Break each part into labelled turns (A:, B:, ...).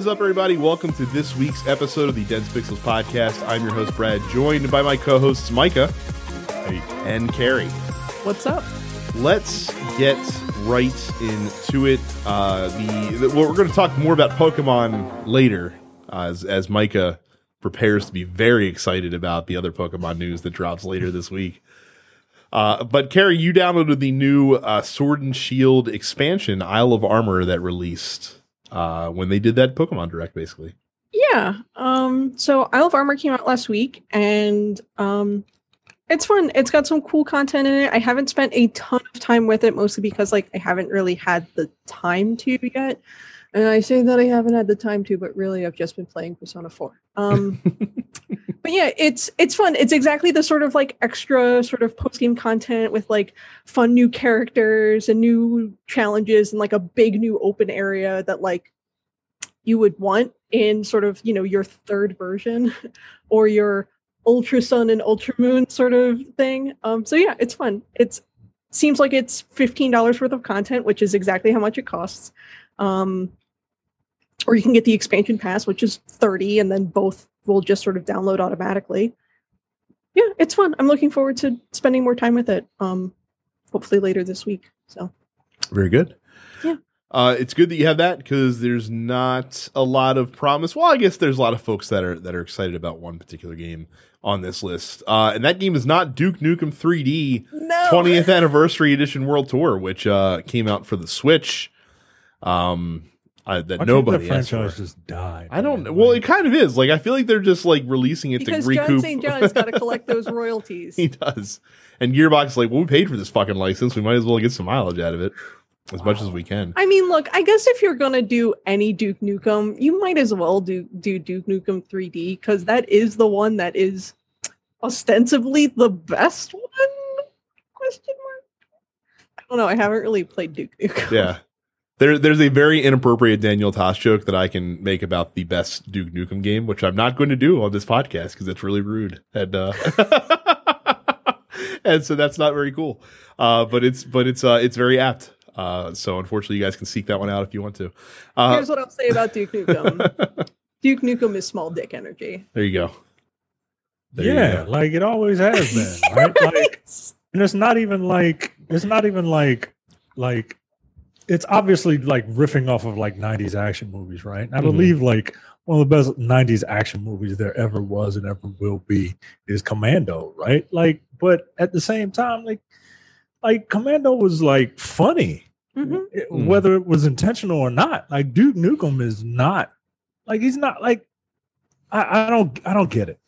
A: is up, everybody? Welcome to this week's episode of the Dense Pixels podcast. I'm your host, Brad, joined by my co hosts, Micah
B: Hey.
A: and Carrie.
C: What's up?
A: Let's get right into it. Uh, the, the well, we're going to talk more about Pokemon later, uh, as as Micah prepares to be very excited about the other Pokemon news that drops later this week. Uh, but Carrie, you downloaded the new uh, Sword and Shield expansion, Isle of Armor, that released uh, when they did that Pokemon Direct, basically.
C: Yeah. Um, so Isle of Armor came out last week and um it's fun. It's got some cool content in it. I haven't spent a ton of time with it, mostly because like I haven't really had the time to yet. And I say that I haven't had the time to, but really I've just been playing Persona 4. Um but yeah, it's it's fun. It's exactly the sort of like extra sort of post game content with like fun new characters and new challenges and like a big new open area that like you would want in sort of you know your third version or your ultra sun and ultra moon sort of thing. Um, so yeah, it's fun. It's seems like it's fifteen dollars worth of content, which is exactly how much it costs. Um, or you can get the expansion pass, which is thirty, and then both will just sort of download automatically. Yeah, it's fun. I'm looking forward to spending more time with it. Um, hopefully later this week. So
A: Very good.
C: Yeah.
A: Uh, it's good that you have that because there's not a lot of promise. Well, I guess there's a lot of folks that are that are excited about one particular game on this list, uh, and that game is not Duke Nukem 3D
C: no
A: 20th Anniversary Edition World Tour, which uh, came out for the Switch. Um, I, that
B: Why
A: nobody
B: the
A: asked
B: franchise
A: for.
B: just died.
A: I don't.
B: man?
A: Well, it kind of is. Like I feel like they're just like releasing it
C: because
A: to Jon.
C: St. John's got to collect those royalties.
A: he does. And Gearbox is like, well, we paid for this fucking license. We might as well get some mileage out of it as much as we can.
C: I mean, look, I guess if you're gonna do any Duke Nukem, you might as well do do Duke Nukem 3D because that is the one that is ostensibly the best one. Question mark. I don't know. I haven't really played Duke Nukem.
A: Yeah. There, there's a very inappropriate Daniel Tosh joke that I can make about the best Duke Nukem game, which I'm not going to do on this podcast because it's really rude and uh, and so that's not very cool. Uh, but it's but it's uh, it's very apt. Uh, so unfortunately, you guys can seek that one out if you want to. Uh,
C: Here's what I'll say about Duke Nukem. Duke Nukem is small dick energy.
A: there you go. There you
B: yeah,
A: go.
B: like it always has been, right? Like, and it's not even like it's not even like like it's obviously like riffing off of like 90s action movies, right? And I
A: Mhm.
B: believe like one of the best 90s action movies there ever was and ever will be is Commando, right? Like, but at the same time, like like Commando was like funny.
C: Mhm.
B: it-
A: Mhm.
B: whether it was intentional or not. Like Duke Nukem is not like he's not like I, I don't I don't get it.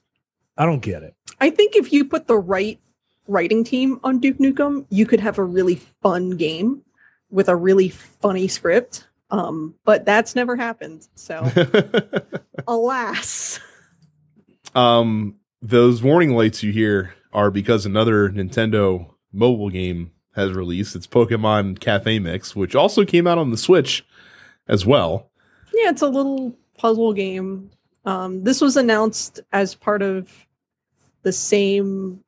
B: I don't get it.
C: I think if you put the right writing team on Duke Nukem, you could have a really fun game with a really funny script. Um, but that's never happened. So, alas.
A: um, those warning lights you hear are because another Nintendo mobile game has released. It's Pokemon Cafe Mix, which also came out on the Switch as well.
C: Yeah, it's a little puzzle game. Um, this was announced as part of the same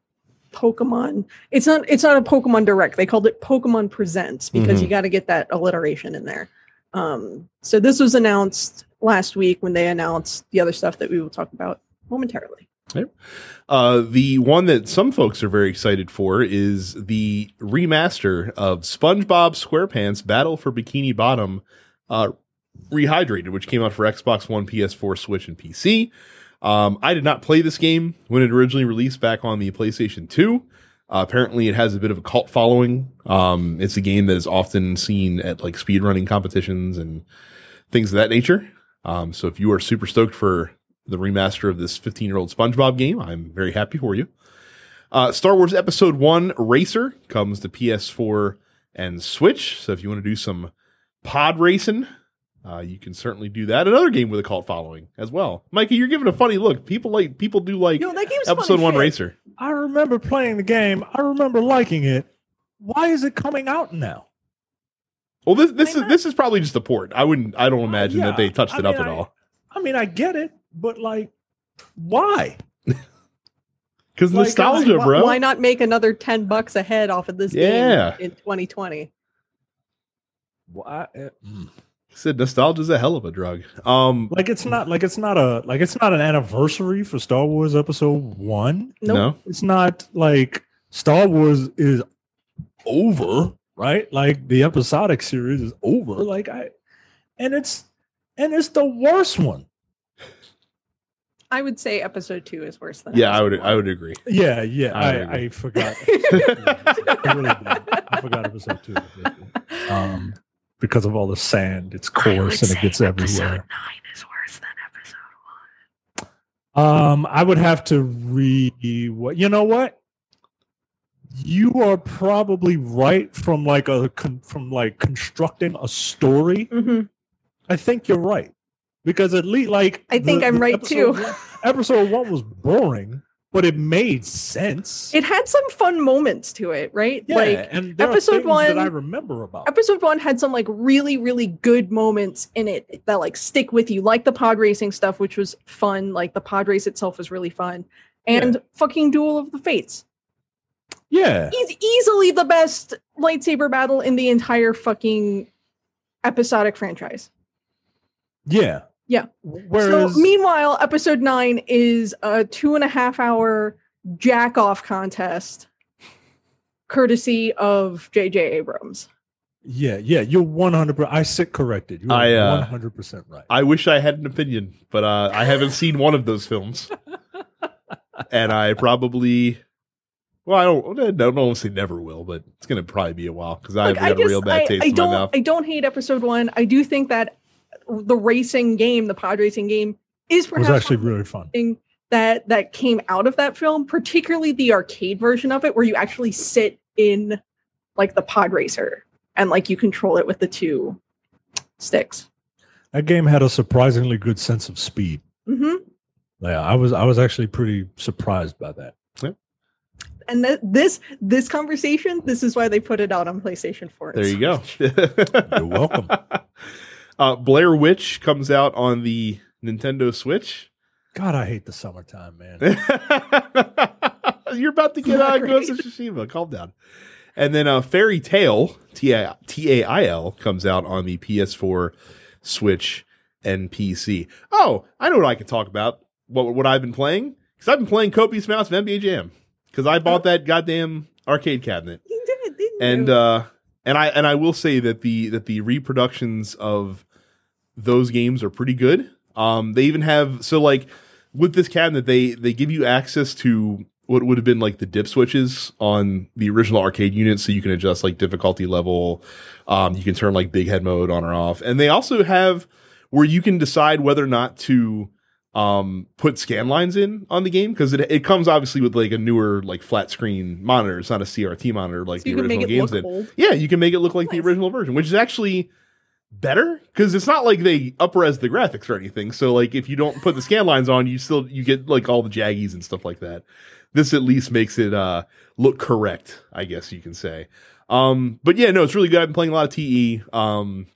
C: Pokemon. It's not. It's not a Pokemon Direct. They called it Pokemon Presents because
A: Mhm.
C: you got to get that alliteration in there. Um, so this was announced last week when they announced the other stuff that we will talk about momentarily.
A: Uh, the one that some folks are very excited for is the remaster of SpongeBob SquarePants Battle for Bikini Bottom uh, Rehydrated, which came out for Xbox One, PS4, Switch, and PC. Um, I did not play this game when it originally released back on the PlayStation 2. Uh, apparently, it has a bit of a cult following. Um, it's a game that is often seen at like speedrunning competitions and things of that nature. Um, so if you are super stoked for the remaster of this 15 year old SpongeBob game. I'm very happy for you. Uh, Star Wars Episode 1 Racer comes to PS4 and Switch. So if you want to do some pod racing, uh, you can certainly do that. Another game with a cult following as well. Mikey, you're giving a funny look. People like people do like
C: Yo, that game's
A: Episode 1
C: shit.
A: Racer.
B: I remember playing the game. I remember liking it. Why is it coming out now?
A: Well, this this
C: Why
A: is
C: not?
A: this is probably just a port. I wouldn't. I don't imagine
B: yeah.
A: that they touched
B: I
A: it up at
B: I-
A: all.
B: I mean, I get it, but like, why?
A: Because
B: like,
A: nostalgia,
C: Why-
A: bro.
C: Why not make another 10 bucks a head off of this
A: Yeah.
C: game in 2020?
B: Why? uh, mm.
A: Said nostalgia's a hell of a drug. Um,
B: Like it's not like it's not a like it's not an anniversary for Star Wars Episode One.
C: Nope.
A: no,
B: It's not like Star Wars is over, right? Like the episodic series is over. Like I, and it's and it's the worst one.
C: I would say episode two is worse than. That.
A: Yeah, I
C: episode
A: would, I would agree.
B: Yeah, yeah.
A: I
B: I. I, forgot. I really. I forgot episode two. Um, because of all the sand, it's coarse and it gets everywhere.
C: nine is worse than episode
B: Um, I would have to re what you know what? You are probably right from like a con, from like constructing a story.
C: one. hmm
B: I think you're right because at least like
C: I think
B: the-
C: I'm right,
B: episode
C: too.
B: one- episode one was boring, but it made sense.
C: It had some fun moments to it, right?
B: yeah,
C: Like
B: and there are
C: episode one-
B: I remember about.
C: episode one had some like really really good moments in it that like stick with you like the pod racing stuff which was fun like the pod race itself was really fun and fucking duel of the fates
B: yeah,
C: he's easily the best lightsaber battle in the entire fucking episodic franchise
B: yeah,
C: Yeah.
B: Whereas,
C: so meanwhile episode 9 is a two and a half hour jack off contest courtesy of jj abrams
B: yeah, yeah, you're one hundred percent. I sit corrected. You're
A: I, uh,
B: 100 percent right.
A: I wish I had an opinion, but uh, I haven't seen one of those films, and I probably, well, I don't, I don't want say never will, but it's gonna probably be a while because I've got a real bad
C: I-
A: taste
C: I
A: in my
C: don't,
A: mouth.
C: I don't hate episode one. I do think that the racing game, the pod racing game, is
B: It
C: perhaps
B: was actually really fun.
C: thing that that came out of that film, particularly the arcade version of it, where you actually sit in like the pod racer and like you control it with the two sticks.
B: That game had a surprisingly good sense of speed.
C: hmm
B: Yeah, I was I was actually pretty surprised by that.
C: And th- this this conversation, this is why they put it out on PlayStation 4.
A: there you go.
B: You're welcome.
A: Uh, Blair Witch comes out on the Nintendo Switch.
B: God, I hate the summertime, man.
A: You're about to get
C: Not
A: on Ghost of. Tsushima. Calm down. And then uh, Fairy Tail T A I L, comes out on the PS4, Switch, and PC. Oh, I know what I can talk about. What what I've been playing because I've been playing copious amounts of NBA Jam because I bought that goddamn arcade cabinet
C: You did, didn't
A: and
C: you?
A: uh and i and i will say that the that the reproductions of those games are pretty good. Um they even have so like with this cabinet they they give you access to what would have been like the dip switches on the original arcade unit so you can adjust like difficulty level. Um you can turn like big head mode on or off. And they also have where you can decide whether or not to um put scan lines in on the game because it it comes obviously with like a newer like flat screen monitor. It's not a crt monitor like
C: so
A: the original games did.
C: old.
A: yeah you can make it look like the original version which is actually better because it's not like they upres the graphics or anything. So like if you don't put the scan lines on you still you get like all the jaggies and stuff like that. This at least makes it uh look correct i guess you can say. Um but yeah no it's really good. I've been playing a lot of te um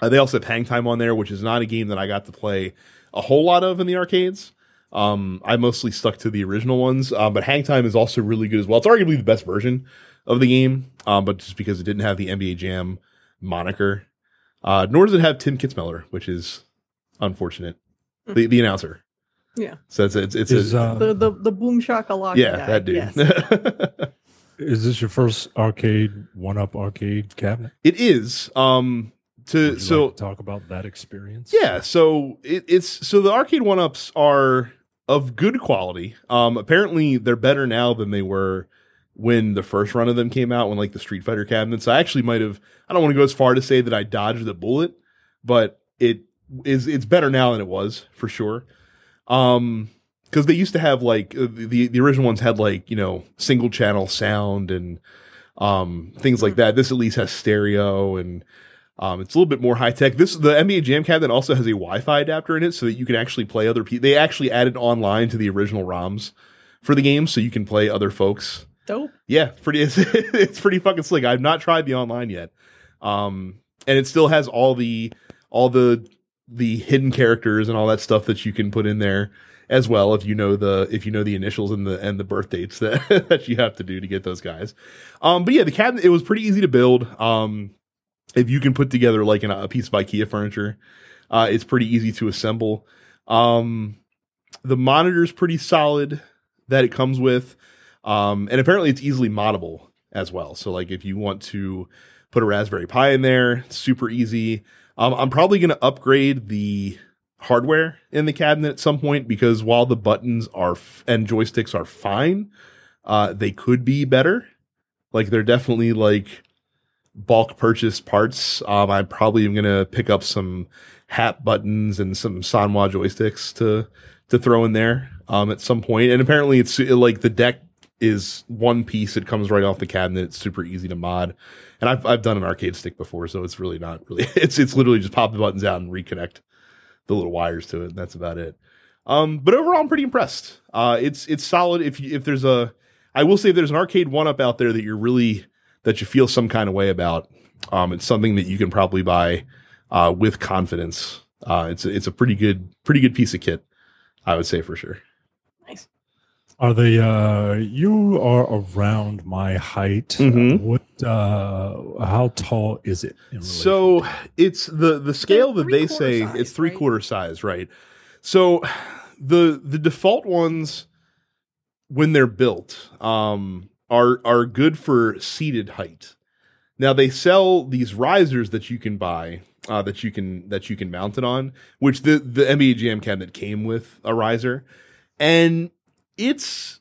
A: uh, they also have hang time on there which is not a game that i got to play a whole lot of in the arcades um i mostly stuck to the original ones um, but hang time is also really good as well it's arguably the best version of the game um but just because it didn't have the nba jam moniker uh nor does it have tim kitzmiller which is unfortunate the, the announcer
C: Yeah.
A: so it's it's, it's
B: Is,
A: a,
B: uh,
C: The the the boom shakalaka
A: yeah
C: guy.
A: that dude
C: Yes.
B: is this your first arcade one up arcade cabinet?
A: it is um to
B: Would you
A: so
B: like to talk about that experience.
A: Yeah, so it, it's so the arcade one ups are of good quality. Um, apparently they're better now than they were when the first run of them came out. When like the Street Fighter cabinets, I actually might have. I don't want to go as far to say that I dodged the bullet, but it is it's better now than it was for sure. Um, because they used to have like uh, the the original ones had like you know single channel sound and um things like that. This at least has stereo and um, it's a little bit more high tech. This the NBA Jam cabinet also has a Wi-Fi adapter in it, so that you can actually play other people. They actually added online to the original ROMs for the game, so you can play other folks.
C: Dope.
A: Yeah, pretty. It's, it's pretty fucking slick. I've not tried the online yet, um, and it still has all the all the the hidden characters and all that stuff that you can put in there as well if you know the if you know the initials and the and the birth dates that that you have to do to get those guys. Um, but yeah, the cabinet it was pretty easy to build. Um, if you can put together like an, a piece of IKEA furniture, uh, it's pretty easy to assemble. Um, the is pretty solid that it comes with, um, and apparently it's easily moddable as well. So like if you want to put a Raspberry Pi in there, it's super easy. Um, I'm probably going to upgrade the hardware in the cabinet at some point because while the buttons are f- and joysticks are fine, uh, they could be better. Like they're definitely like bulk purchase parts. Um, I'm probably even gonna pick up some hat buttons and some Sanwa joysticks to to throw in there um, at some point. And apparently, it's uh, like the deck is one piece. It comes right off the cabinet. It's super easy to mod. And I've I've done an arcade stick before, so it's really not really. It's it's literally just pop the buttons out and reconnect the little wires to it. And that's about it. Um, but overall, I'm pretty impressed. Uh, it's it's solid. If you, if there's a, I will say if there's an arcade one up out there that you're really that you feel some kind of way about. Um, it's something that you can probably buy uh, with confidence. Uh, it's a, it's a pretty good pretty good piece of kit, I would say for sure.
C: Nice.
B: Are they? Uh, you are around my height.
A: Mhm.
B: What? Uh, how tall is it?
A: So it's the the scale that they say
C: size,
A: it's three
C: right?
A: quarter size, right? So the the default ones when they're built um, are are good for seated height. Now they sell these risers that you can buy uh, that you can that you can mount it on, which the the NBA Jam cabinet came with a riser, and it's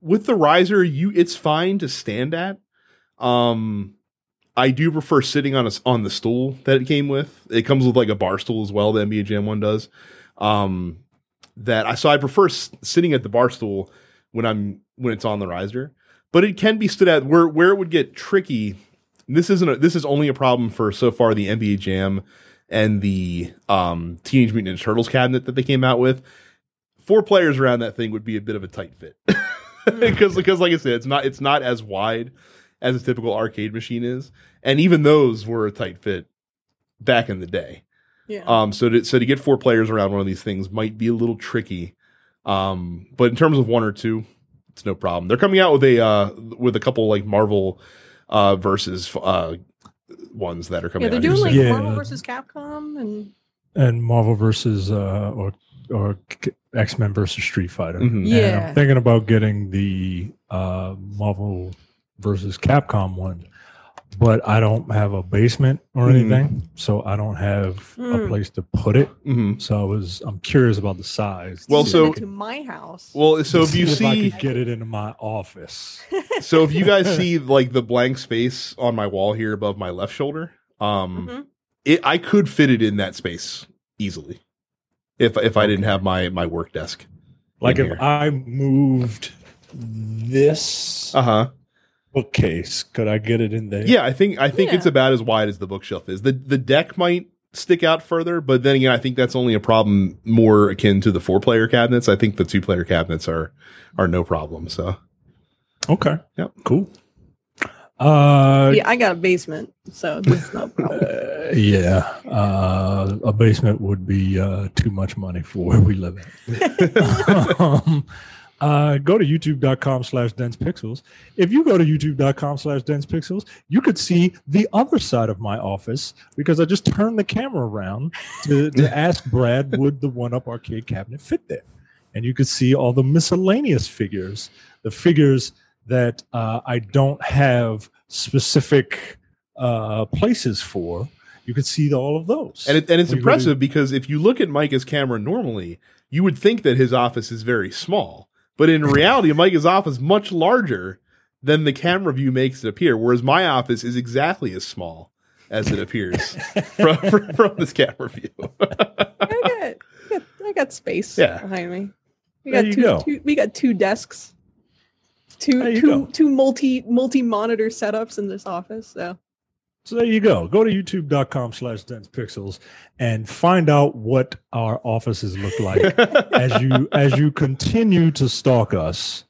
A: with the riser you it's fine to stand at. Um, I do prefer sitting on a, on the stool that it came with. It comes with like a bar stool as well. The NBA Jam one does. Um, that I so I prefer s- sitting at the bar stool when I'm when it's on the riser, but it can be stood at where where it would get tricky. This isn't a, this is only a problem for so far the NBA Jam and the um, Teenage Mutant Ninja Turtles cabinet that they came out with. Four players around that thing would be a bit of a tight fit because because like I said, it's not it's not as wide as a typical arcade machine is, and even those were a tight fit back in the day.
C: Yeah.
A: Um, so to so to get four players around one of these things might be a little tricky. Um, but in terms of one or two, it's no problem. They're coming out with a uh with a couple like Marvel uh versus uh ones that are coming
C: yeah, they're
A: out.
C: doing like
A: soon.
B: Yeah.
C: Marvel versus Capcom and
B: and Marvel versus uh, or or X Men versus Street Fighter.
A: Mhm.
B: And
C: Yeah.
B: I'm thinking about getting the uh, Marvel versus Capcom one, but I don't have a basement or
A: Mhm.
B: anything, so I don't have a
C: Mm.
B: place to put it.
A: Mhm.
B: So I was I'm curious about the size.
A: Well, so-
C: to my house.
A: Well, so if you
B: if I
A: see,
B: could get it into my office.
A: so if you guys see like the blank space on my wall here above my left shoulder, um,
C: Mhm.
A: it I could fit it in that space easily if if I didn't have my my work desk.
B: Like if
A: here.
B: I moved this
A: Uh huh.
B: Bookcase, could I get it in there?
A: Yeah, I think I think it's about as wide as the bookshelf is. the The deck might stick out further, but then again, I think that's only a problem more akin to the four player cabinets. I think the two player cabinets are are no problem. So
B: Okay.
A: Yep.
B: Cool. Uh,
C: yeah, I got a basement, so this is no problem.
B: uh, yeah. Uh, a basement would be uh, too much money for where we live in. um, uh, go to youtube.com slash dense pixels. If you go to youtube.com slash dense pixels, you could see the other side of my office because I just turned the camera around to, to ask Brad, would the one up arcade cabinet fit there? And you could see all the miscellaneous figures, the figures that uh, I don't have specific uh, places for. You could see all of those.
A: and it, and it's
B: We-
A: impressive because if you look at Micah's camera normally, you would think that his office is very small, but in reality, Micah's office is much larger than the camera view makes it appear. Whereas my office is exactly as small as it appears from, from from this camera view.
C: I got, I got, I got space
A: Yeah.
C: behind me. We got two,
B: go.
C: two. We got two desks, two two
B: go.
C: two multi multi monitor setups in this office. So
B: So there you go. Go to youtube.com slash dense pixels and find out what our offices look like as you as you continue to stalk us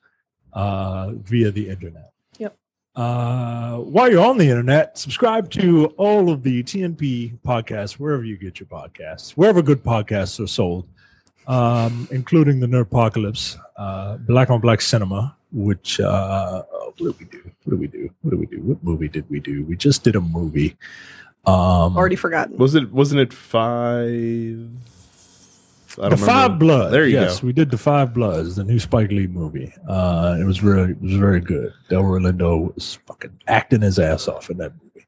B: uh, via the internet.
C: Yep.
B: Uh, while you're on the internet, subscribe to all of the TNP podcasts wherever you get your podcasts, wherever good podcasts are sold, um, including the Nerdpocalypse, uh, Black on Black Cinema, which uh, what did we do? What did we do? What did we do? What movie did we do? We just did a movie. Um,
C: Already forgotten.
A: Was it? Wasn't it five? I
B: the
A: don't
B: Five
A: remember.
B: Bloods.
A: There you
B: yes,
A: go.
B: we did the Five Bloods, the new Spike Lee movie. Uh, it was really, it was very good. Delroy Lindo was fucking acting his ass off in that movie.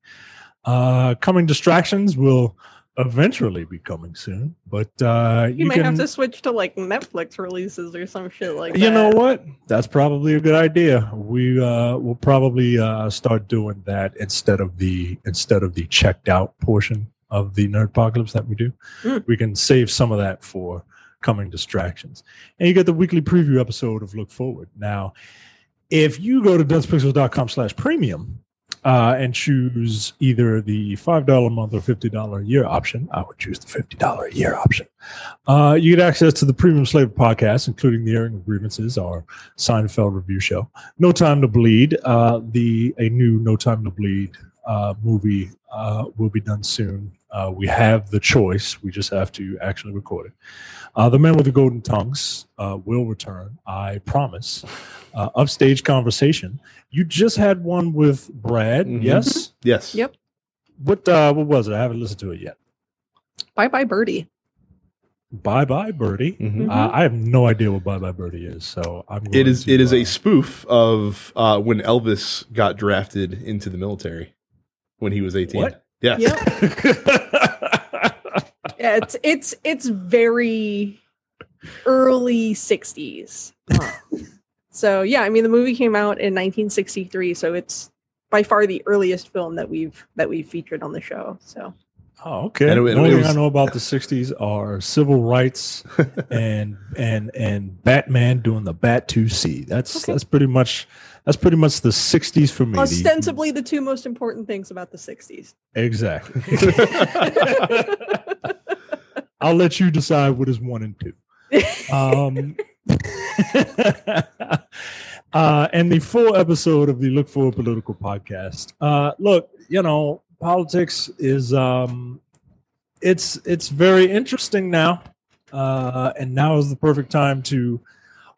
B: Uh, coming distractions will eventually be coming soon, but uh,
C: you,
B: you,
C: might
B: can,
C: have to switch to like Netflix releases or some shit like that.
B: you know what? That's probably a good idea. We uh, will probably uh, start doing that instead of the instead of the checked out portion of the nerd apocalypse that we do.
C: Mm.
B: We can save some of that for coming distractions, and you get the weekly preview episode of Look Forward. Now, if you go to densepixels.com/premium. Uh, and choose either the five dollar a month or fifty dollar a year option. I would choose the fifty dollar a year option. Uh, you get access to the Premium Slaver podcast, including the airing of grievances, our Seinfeld review show, No Time to Bleed. Uh, the a new No Time to Bleed uh, movie uh, will be done soon. Uh, we have the choice; we just have to actually record it. Uh, the Man with the Golden Tongues uh, will return, I promise. Uh, upstage conversation. You just had one with Brad,
A: Mhm.
B: yes?
A: Yes.
C: Yep.
B: What uh, what was it? I haven't listened to it yet.
C: Bye bye birdie.
B: Bye bye Birdie.
A: Mhm.
B: Uh, I have no idea what Bye Bye Birdie is, so I'm.
A: It
B: going
A: is.
B: to,
A: It is
B: uh,
A: a spoof of uh, when Elvis got drafted into the military when he was eighteen.
B: What?
A: Yes.
C: Yeah, it's it's it's very early 60s. Uh, so yeah, I mean the movie came out in 1963, so it's by far the earliest film that we've that we've featured on the show. So
B: oh, okay.
A: And it-
B: the
A: it
B: only thing
A: was-
B: I know about the '60s are civil rights and and and Batman doing the Batusi. That's
C: Okay.
B: that's pretty much that's pretty much the '60s for me.
C: Ostensibly the two most important things about the 60s.
B: exactly. I'll let you decide what is one and two. um, uh, and the full episode of the Look Forward Political podcast. Uh, look, you know, politics is um, it's it's very interesting now, uh, and now is the perfect time to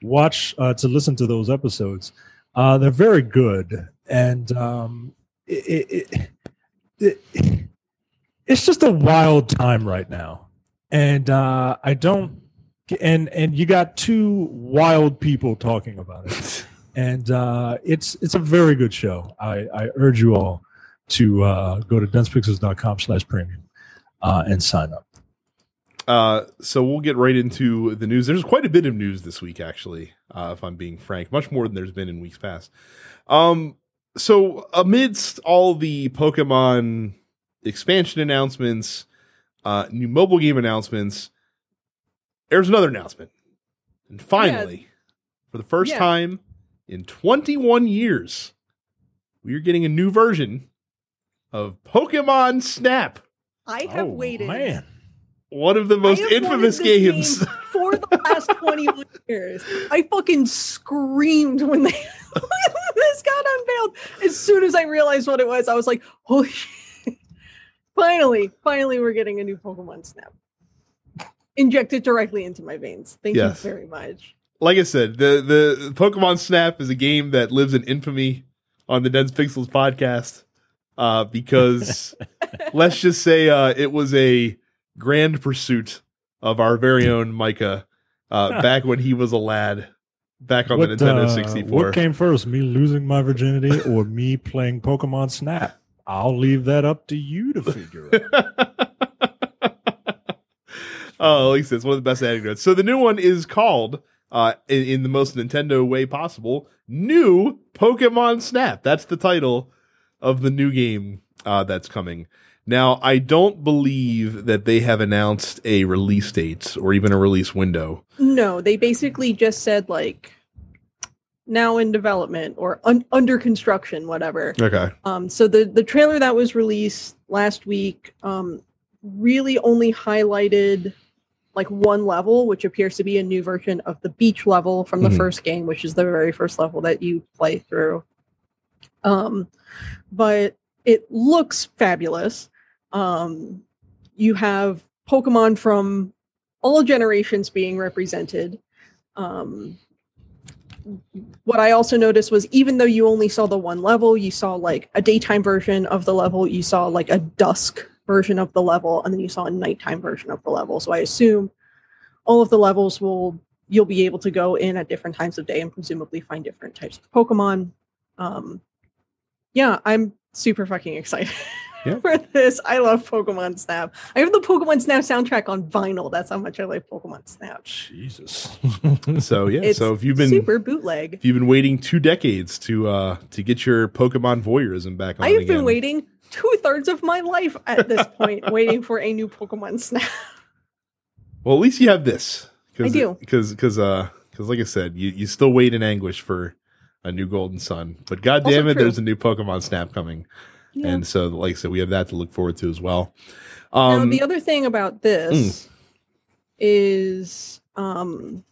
B: watch uh, to listen to those episodes. Uh, they're very good, and um, it, it, it, it, it's just a wild time right now, and uh, I don't and and you got two wild people talking about it. And uh, it's it's a very good show. I i urge you all to uh, go to densepixels.com slash premium uh, and sign up
A: Uh, so we'll get right into the news. There's quite a bit of news this week, actually, uh, if I'm being frank, much more than there's been in weeks past. Um, so amidst all the Pokemon expansion announcements, uh, new mobile game announcements, there's another announcement. And finally, for the first
C: Yeah.
A: time in 21 years, we are getting a new version of Pokemon Snap,
C: I have
B: Oh,
C: wait
B: man
A: one of the most
C: I have wanted
A: infamous games.
C: game for the last 21 years. I fucking screamed when they when this got unveiled. As soon as I realized what it was, I was like, holy oh, shit. Finally, finally, we're getting a new Pokemon Snap. Injected directly into my veins. Thank
A: Yes.
C: you very much.
A: like I said, the the Pokemon Snap is a game that lives in infamy on the Dense Pixels podcast. Uh, because let's just say uh, it was a grand pursuit of our very own Micah uh, back when he was a lad, back on the
B: What,
A: Nintendo
B: uh,
A: 64.
B: what came first me losing my virginity or me playing pokemon snap i'll leave that up to you to figure out
A: oh, at least it's one of the best anecdotes. So the new one is called, uh, in, in the most Nintendo way possible, New Pokemon Snap. That's the title of the new game uh, that's coming. Now, I don't believe that they have announced a release date or even a release window.
C: No, they basically just said like now in development or un- under construction, whatever.
A: Okay.
C: Um, so the the trailer that was released last week um, really only highlighted like one level, which appears to be a new version of the beach level from the
A: Mhm.
C: first game, which is the very first level that you play through. Um, but it looks fabulous. Um, you have Pokemon from all generations being represented. Um, what I also noticed was even though you only saw the one level, you saw like a daytime version of the level, you saw like a dusk version of the level, and then you saw a nighttime version of the level. So I assume all of the levels will you'll be able to go in at different times of day and presumably find different types of Pokemon. Um, yeah, I'm super fucking excited
A: Yeah.
C: for this. I love Pokemon Snap. I have the Pokemon Snap soundtrack on vinyl. That's how much I like Pokemon Snap.
B: Jesus.
A: So yeah,
C: It's
A: so if you've been
C: super bootleg.
A: if you've been waiting two decades to uh to get your Pokemon voyeurism back on
C: I have been waiting two thirds of my life at this point, waiting for a new Pokemon Snap.
A: well, at least you have this.
C: I do.
A: because because uh because like I said, you you still wait in anguish for a new Golden Sun, but god
C: Also
A: damn it,
C: true.
A: there's a new Pokemon Snap coming,
C: Yeah.
A: and so like I said, we have that to look forward to as well.
C: now,
A: Um,
C: the other thing about this is, um,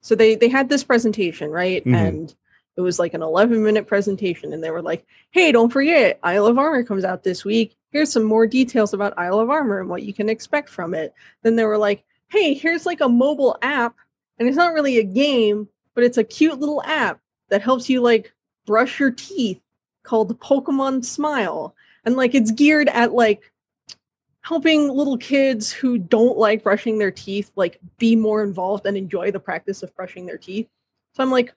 C: so they they had this presentation, right?
A: Mhm.
C: And it was like an 11 minute presentation, and they were like, "Hey, don't forget, Isle of Armor comes out this week. Here's some more details about Isle of Armor and what you can expect from it." Then they were like, "Hey, here's like a mobile app, and it's not really a game, but it's a cute little app that helps you like brush your teeth called the Pokemon Smile." And like it's geared at like helping little kids who don't like brushing their teeth like be more involved and enjoy the practice of brushing their teeth. So I'm like,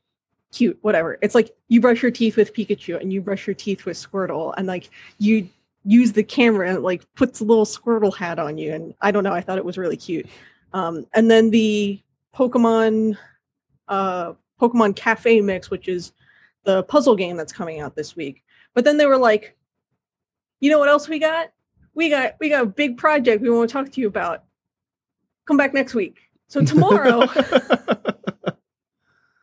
C: cute, whatever. It's like you brush your teeth with Pikachu and you brush your teeth with Squirtle and like you use the camera and it like puts a little Squirtle hat on you. And I don't know, I thought it was really cute. Um, and then the Pokemon uh Pokemon Cafe Mix, which is the puzzle game that's coming out this week. But then they were like, you know what else we got? We got we got a big project we want to talk to you about. Come back next week. So tomorrow, as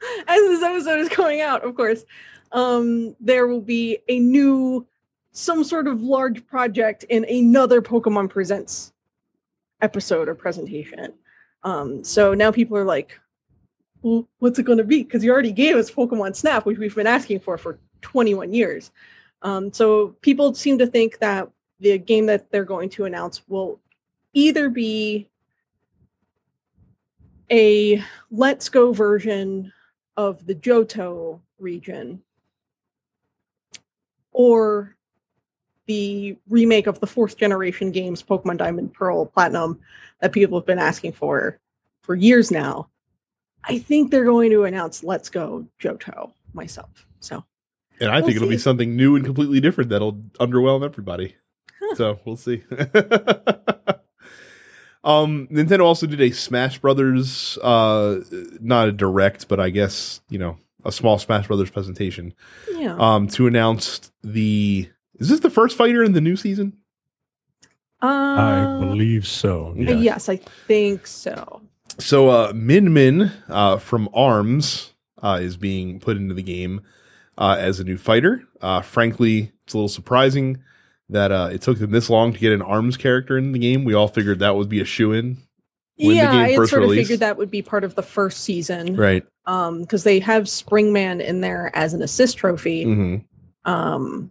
C: this episode is coming out, of course, um, there will be a new some sort of large project in another Pokemon Presents episode or presentation. Um, so now people are like, well, what's it going to be? Because you already gave us Pokemon Snap, which we've been asking for for 21 years. Um, so people seem to think that the game that they're going to announce will either be a Let's Go version of the Johto region or the remake of the fourth generation games Pokemon Diamond, Pearl, Platinum that people have been asking for for years now. I think they're going to announce Let's Go Johto myself. So
A: and I think
C: We'll
A: it'll be something new and completely different that'll underwhelm everybody.
C: Huh.
A: So we'll see. um, Nintendo also did a Smash Brothers, uh, not a direct, but I guess you know a small Smash Brothers presentation,
C: yeah.
A: um, to announce the. Is this the first fighter in the new season?
C: Uh, I
B: believe so.
C: Uh, Yes, I think so.
A: So uh, Min Min uh, from Arms uh, is being put into the game uh, as a new fighter. Uh, frankly, it's a little surprising that uh, it took them this long to get an Arms character in the game. We all figured that would be a shoe in, When the
C: yeah,
A: game
C: I sort
A: released.
C: of figured that would be part of the first season,
A: right?
C: Um, because they have Springman in there as an assist trophy.
A: hmm
C: Um,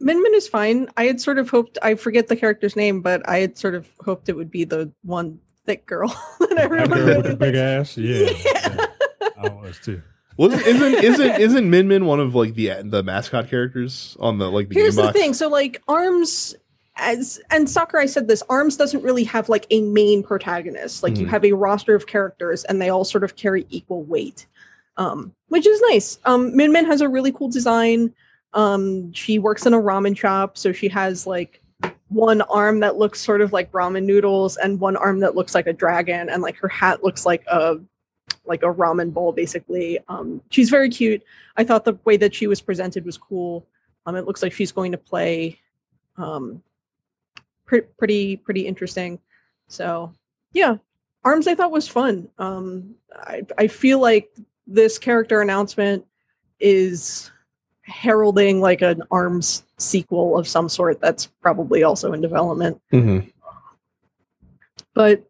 C: Min Min is fine. I had sort of hoped I forget the character's name, but I had sort of hoped it would be the one thick girl that
B: That
C: everyone
B: girl with the big ass. Yeah.
C: Yeah.
B: yeah. I was too.
A: Well, isn't isn't isn't Min Min one of like the the mascot characters on the like the
C: Here's
A: game
C: the thing. So like Arms as and Sakurai said this, Arms doesn't really have like a main protagonist. Like you
A: Mhm.
C: have a roster of characters and they all sort of carry equal weight. Um, which is nice. Um Min Min has a really cool design. Um she works in a ramen shop, so she has like one arm that looks sort of like ramen noodles and one arm that looks like a dragon and like her hat looks like a like a ramen bowl basically. Um she's very cute. I thought the way that she was presented was cool. Um it looks like she's going to play um pre- pretty pretty interesting. So yeah. Arms i thought was fun. Um i i feel like this character announcement is heralding like an arms sequel of some sort that's probably also in development
A: hmm
C: but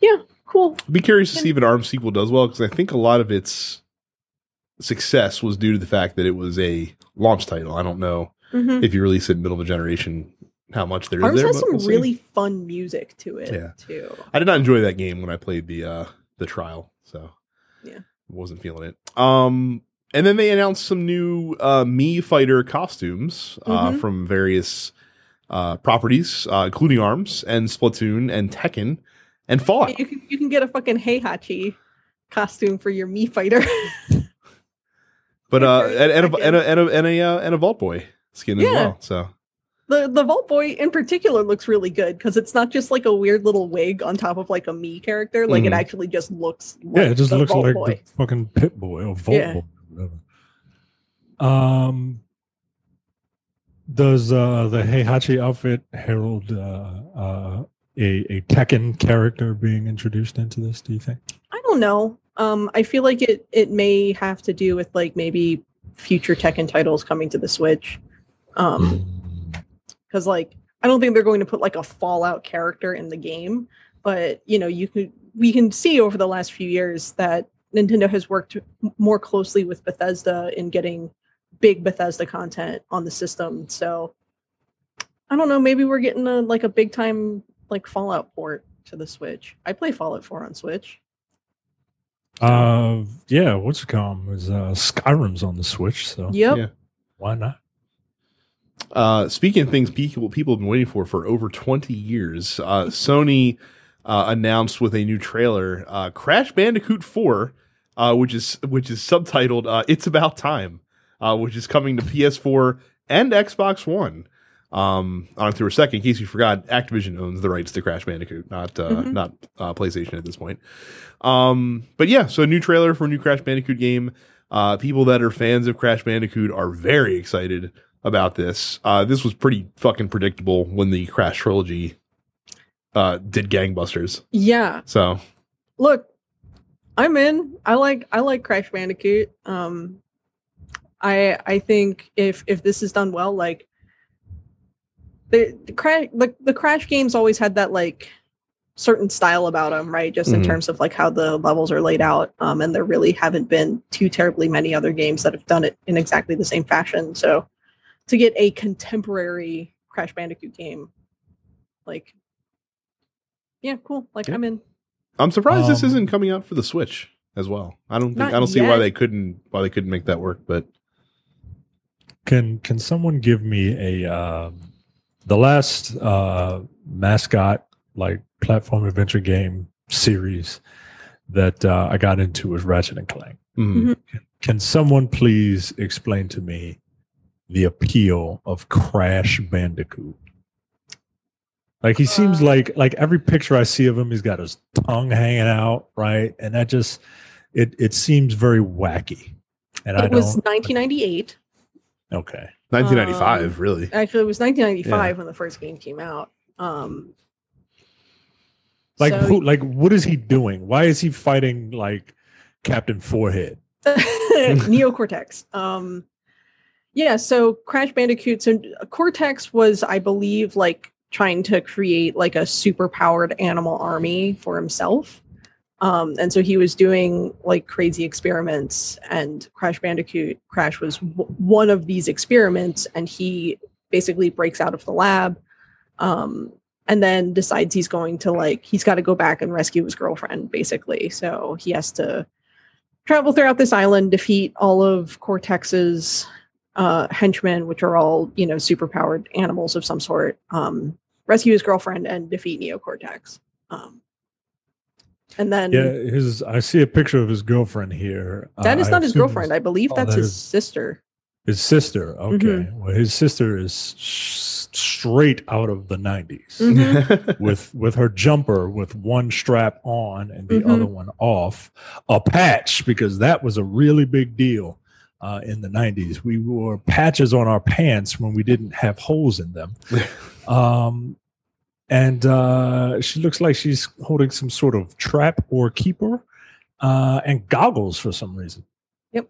C: yeah cool
A: Be curious to see if an Arms sequel does well because I think a lot of its success was due to the fact that it was a launch title. I don't know
C: Mhm.
A: if you release it in the middle of a generation how much there is
C: arms
A: there.
C: has some
A: we'll
C: really fun music to it
A: Yeah.
C: too
A: I did not enjoy that game when I played the uh the trial. So
C: Yeah.
A: wasn't feeling it. Um, and then they announced some new uh, Mii Fighter costumes uh,
C: Mhm.
A: from various uh, properties, uh, including Arms and Splatoon and Tekken and Fallout.
C: You can you can get a fucking Heihachi costume for your Mii fighter.
A: But uh, and, and, a, and a and a and a uh, and a Vault Boy skin as well. So
C: the the Vault Boy in particular looks really good because it's not just like a weird little wig on top of like a Mii character. Like it
A: Mhm.
C: actually just looks. Like
B: yeah, it just
C: the
B: looks
C: Vault
B: like
C: Boy.
B: the fucking Pit Boy or Volt
C: Yeah.
B: Boy, whatever. Um, does uh, the Heihachi outfit herald uh, uh, a a Tekken character being introduced into this? Do you think?
C: I don't know. Um, I feel like it it may have to do with like maybe future Tekken titles coming to the Switch. Um, because like I don't think they're going to put like a Fallout character in the game, but you know you could we can see over the last few years that Nintendo has worked more closely with Bethesda in getting big Bethesda content on the system. So I don't know, maybe we're getting a like a big time like Fallout port to the Switch. I play Fallout 4 on Switch.
B: Uh, yeah. What's it called? Is uh, Skyrim's on the Switch? So
C: Yep.
A: Yeah.
B: why not?
A: Uh, speaking of things people people have been waiting for for over 20 years, uh, Sony uh, announced with a new trailer uh, Crash Bandicoot 4, uh, which is which is subtitled uh, "It's About Time," uh, which is coming to PS4 and Xbox One. Um, on through a second, in case you forgot, Activision owns the rights to Crash Bandicoot, not uh,
C: Mhm.
A: not uh, PlayStation at this point. Um, but yeah, so a new trailer for a new Crash Bandicoot game. Uh, people that are fans of Crash Bandicoot are very excited about this. Uh, this was pretty fucking predictable when the Crash trilogy uh, did gangbusters.
C: Yeah.
A: So
C: look i'm in i like i like crash bandicoot um i i think if if this is done well like the, the crash the, the crash games always had that like certain style about them right just in
A: Mhm.
C: terms of like how the levels are laid out um and there really haven't been too terribly many other games that have done it in exactly the same fashion so to get a contemporary crash bandicoot game like yeah cool like
A: Yeah.
C: i'm in
A: I'm surprised this
B: Um,
A: isn't coming out for the Switch as well. I don't think I don't see why they couldn't why they couldn't make that work. But
B: Can can someone give me a um, the last uh, mascot like platform adventure game series that uh, I got into was Ratchet and Clank.
A: mm,
B: Can someone please explain to me the appeal of Crash Bandicoot? Like he seems
C: Uh,
B: like like every picture I see of him, he's got his tongue hanging out, right? And that just it it seems very wacky. And I
C: it was 1998
B: okay.
A: 1995,
C: Um,
A: really.
C: Actually, it was 1995 when the first game came out. Um,
B: Like
C: so-
B: who like what is he doing? Why is he fighting like Captain Forehead?
C: Neocortex. Um, yeah, so Crash Bandicoot. So Cortex was, I believe, like trying to create like a super powered animal army for himself. Um, and so he was doing like crazy experiments, and Crash Bandicoot Crash was w- one of these experiments, and he basically breaks out of the lab, um, and then decides he's going to like he's got to go back and rescue his girlfriend, basically. So he has to travel throughout this island, defeat all of Cortex's uh, henchmen, which are all you know superpowered animals of some sort. Um, rescue his girlfriend and defeat Neocortex. Um, and then
B: Yeah, his I see a picture of his girlfriend here.
C: that
B: Uh,
C: is
B: I
C: not his girlfriend. I believe
B: oh,
C: that's
B: that
C: his
B: is-
C: sister.
B: His sister. Okay.
C: Mm-hmm.
B: Well, his sister is sh- straight out of the 90s
C: Mhm.
B: with with her jumper with one strap on and the
C: Mhm.
B: other one off, a patch because that was a really big deal uh, in the 90s. We wore patches on our pants when we didn't have holes in them. Um, and uh, she looks like she's holding some sort of trap or keeper uh, and goggles for some reason.
C: Yep.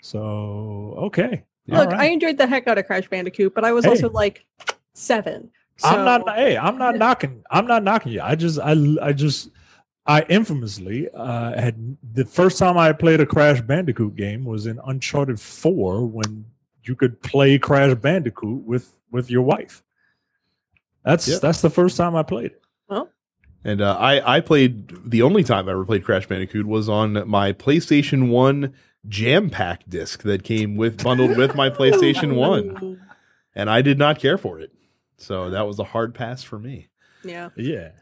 B: So okay.
C: Look,
B: All
C: I enjoyed the heck out of Crash Bandicoot, but I was
B: Hey.
C: also like seven.
B: I'm not. Hey, I'm not knocking. I'm not knocking you. I just. I. I just. I infamously uh, had the first time I played a Crash Bandicoot game was in Uncharted Four when you could play Crash Bandicoot with with your wife. That's
A: Yep.
B: that's the first time I played it.
A: And uh, I I played the only time I ever played Crash Bandicoot was on my PlayStation One Jam Pack disc that came with bundled with my PlayStation One, and I did not care for it. So that was a hard pass for me.
C: Yeah.
B: Yeah.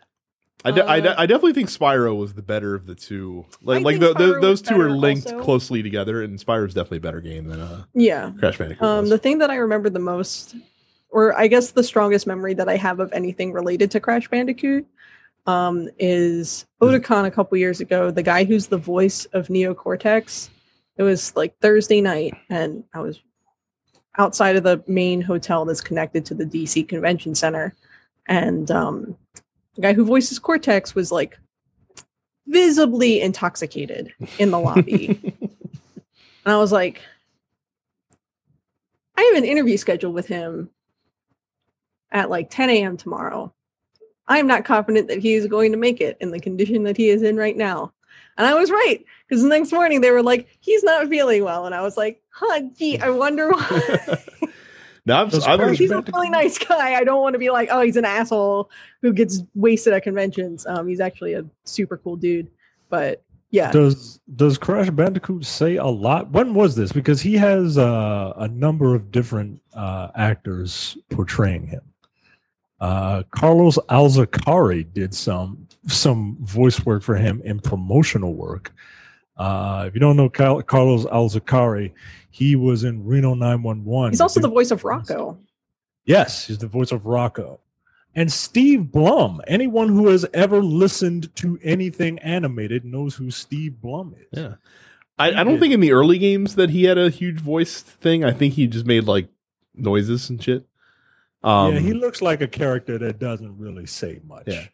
A: I, de- I, de-
C: Uh,
A: I definitely think Spyro was the better of the two. Like
C: I
A: like the, the, those two are linked
C: also.
A: closely together, and Spyro's definitely a better game than uh,
C: Yeah.
A: Crash Bandicoot.
C: Um,
A: was.
C: the thing that I remember the most, or I guess the strongest memory that I have of anything related to Crash Bandicoot, um, is Otakon a couple years ago. The guy who's the voice of Neo Cortex. It was like Thursday night, and I was outside of the main hotel that's connected to the DC Convention Center, and um, the guy who voices Cortex was like visibly intoxicated in the lobby. And I was like, I have an interview scheduled with him at like 10 a.m. tomorrow. I am not confident that he is going to make it in the condition that he is in right now. And I was right because the next morning they were like, he's not feeling well. And I was like, huh, gee, I wonder why.
A: now I've,
B: Those
A: I've
C: he's a really nice guy. I don't want to be like, oh, he's an asshole who gets wasted at conventions. Um, he's actually a super cool dude. But yeah,
B: Does does Crash Bandicoot say a lot? When was this? Because he has uh, a number of different uh, actors portraying him. Uh, Carlos Alazraqui did some some voice work for him in promotional work. Uh, if you don't know Cal- Carlos Alazraqui, he was in Reno 911.
C: he's also the voice of Rocko.
B: Yes, he's the voice of Rocko. And Steve Blum. Anyone who has ever listened to anything animated knows who Steve Blum is.
A: Yeah. I, I don't think in the early games that he had a huge voice thing. I think he just made like noises and shit. Um,
B: yeah, he looks like a character that doesn't really say much.
A: Yeah.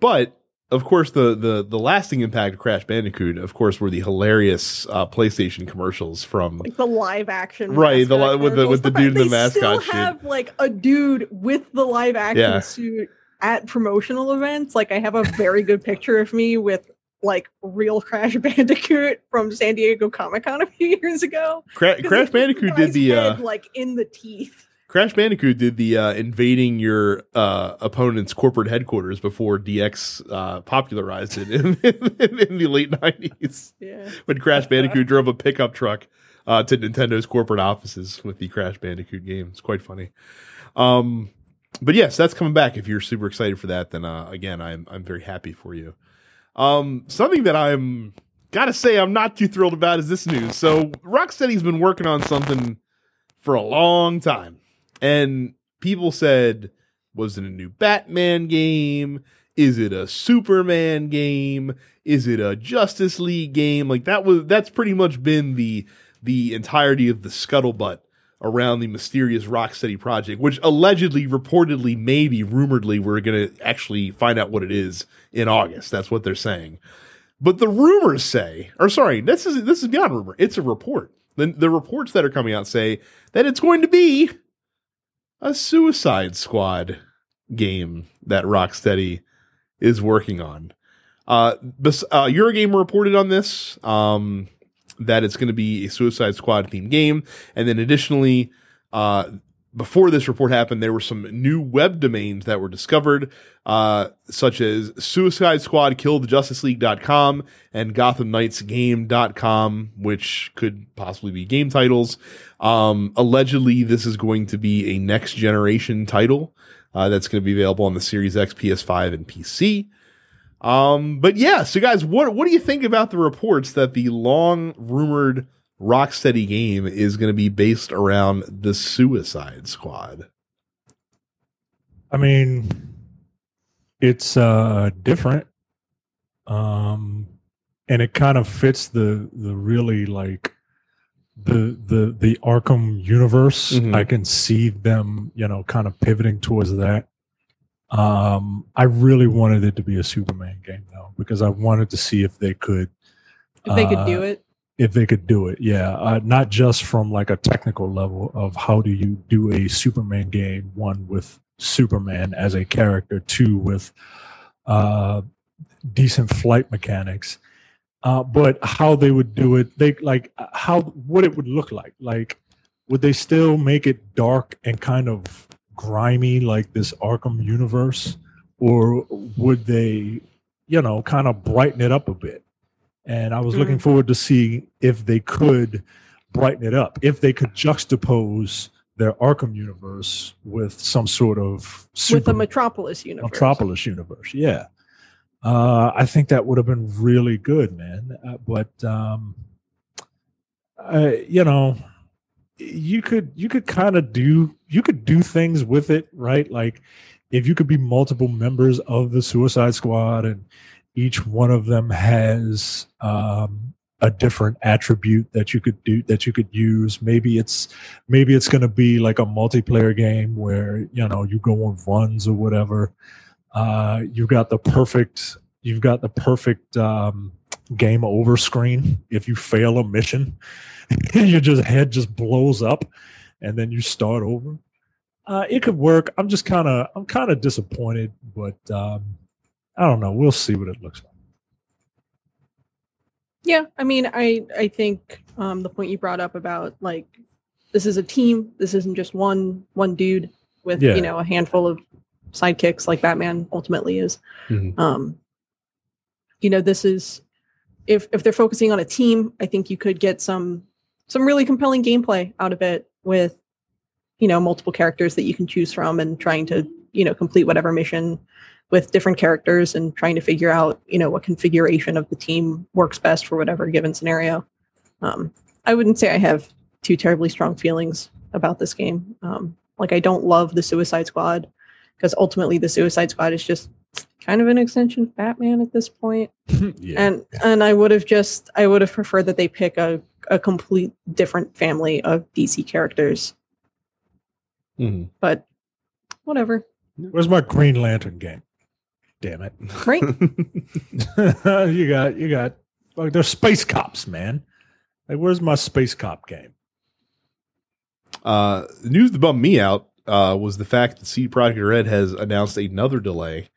A: but of course, the the the lasting impact of Crash Bandicoot, of course, were the hilarious uh, PlayStation commercials from.
C: like the live action,
A: Right, the li- with the- with the dude in the
C: still
A: mascot shit.
C: have like a dude with the live action
A: Yeah.
C: suit at promotional events. Like I have a very good picture of me with like real Crash Bandicoot from San Diego Comic Con a few years ago.
A: Cra- Crash Bandicoot did the uh,
C: head, like in the teeth.
A: Crash Bandicoot did the uh, invading your uh, opponent's corporate headquarters before DX uh, popularized it in, in, in the late nineties.
C: Yeah.
A: when Crash Bandicoot drove a pickup truck uh, to Nintendo's corporate offices with the Crash Bandicoot game. It's quite funny. Um, but yes, that's coming back. If you're super excited for that, then uh, again, I'm I'm very happy for you. Um, something that I'm gotta say I'm not too thrilled about is this news. So Rocksteady's been working on something for a long time, and people said, "Was it a new Batman game? Is it a Superman game? Is it a Justice League game?" Like that was that's pretty much been the the entirety of the scuttlebutt around the mysterious Rocksteady project, which allegedly, reportedly, maybe, rumoredly, we're going to actually find out what it is in August. That's what they're saying. But the rumors say, or sorry, this is this is beyond rumor. It's a report. The, the reports that are coming out say that it's going to be a Suicide Squad game that Rocksteady is working on. Uh, bes- uh, Eurogamer reported on this. Um, that it's going to be a Suicide Squad themed game. And then additionally, uh, before this report happened, there were some new web domains that were discovered, uh, such as Suicide Squad Kill the Justice League.com and Gotham Knights Game.com, which could possibly be game titles. Um, allegedly, this is going to be a next generation title, uh, that's going to be available on the Series X, PS5, and PC. Um, but yeah, so guys, what what do you think about the reports that the long rumored Rocksteady game is going to be based around the Suicide Squad?
B: I mean, it's uh different. Um and it kind of fits the the really like the the the Arkham universe.
A: Mhm.
B: I can see them, you know, kind of pivoting towards that. Um I really wanted it to be a Superman game though because I wanted to see if they could
C: If they could
B: uh,
C: do it.
B: If they could do it yeah. Uh, not just from like a technical level of how do you do a superman game one with superman as a character two with uh decent flight mechanics uh but how they would do it they like uh, how what it would look like. Like would they still make it dark and kind of grimy like this arkham universe? Or would they you know, kind of brighten it up a bit. And I was
C: Mm.
B: looking forward to see if they could brighten it up, if they could juxtapose their Arkham universe with some sort of
C: with
B: super
C: the Metropolis universe.
B: Metropolis universe. Yeah. Uh, I think that would have been really good, man. Uh, but um, uh, you know, you could you could kind of do you could do things with it, right? Like if you could be multiple members of the Suicide Squad, and each one of them has um, a different attribute that you could do that you could use. Maybe it's maybe it's going to be like a multiplayer game where you know you go on runs or whatever. Uh, you've got the perfect you've got the perfect um, game over screen if you fail a mission your just head just blows up and then you start over uh, it could work i'm just kind of i'm kind of disappointed but um, i don't know we'll see what it looks like
C: Yeah, I mean, I I think um, the point you brought up about like this is a team. This isn't just one one dude with
B: Yeah.
C: you know a handful of sidekicks like Batman ultimately is.
A: Mhm.
C: Um, you know, this is if if they're focusing on a team, I think you could get some some really compelling gameplay out of it with you know multiple characters that you can choose from and trying to you know complete whatever mission with different characters and trying to figure out you know what configuration of the team works best for whatever given scenario. Um, i wouldn't say i have too terribly strong feelings about this game. Um, like i don't love the suicide squad because ultimately the suicide squad is just kind of an extension of batman at this point.
B: Yeah.
C: And and i would have just i would have preferred that they pick a, a complete different family of dc characters.
A: Mhm.
C: but whatever.
B: Where's my green lantern game damn it
C: right
B: you got you got like they're space cops man like where's my space cop game
A: Uh, the news that bummed me out uh, was the fact that CD Projekt Red has announced another delay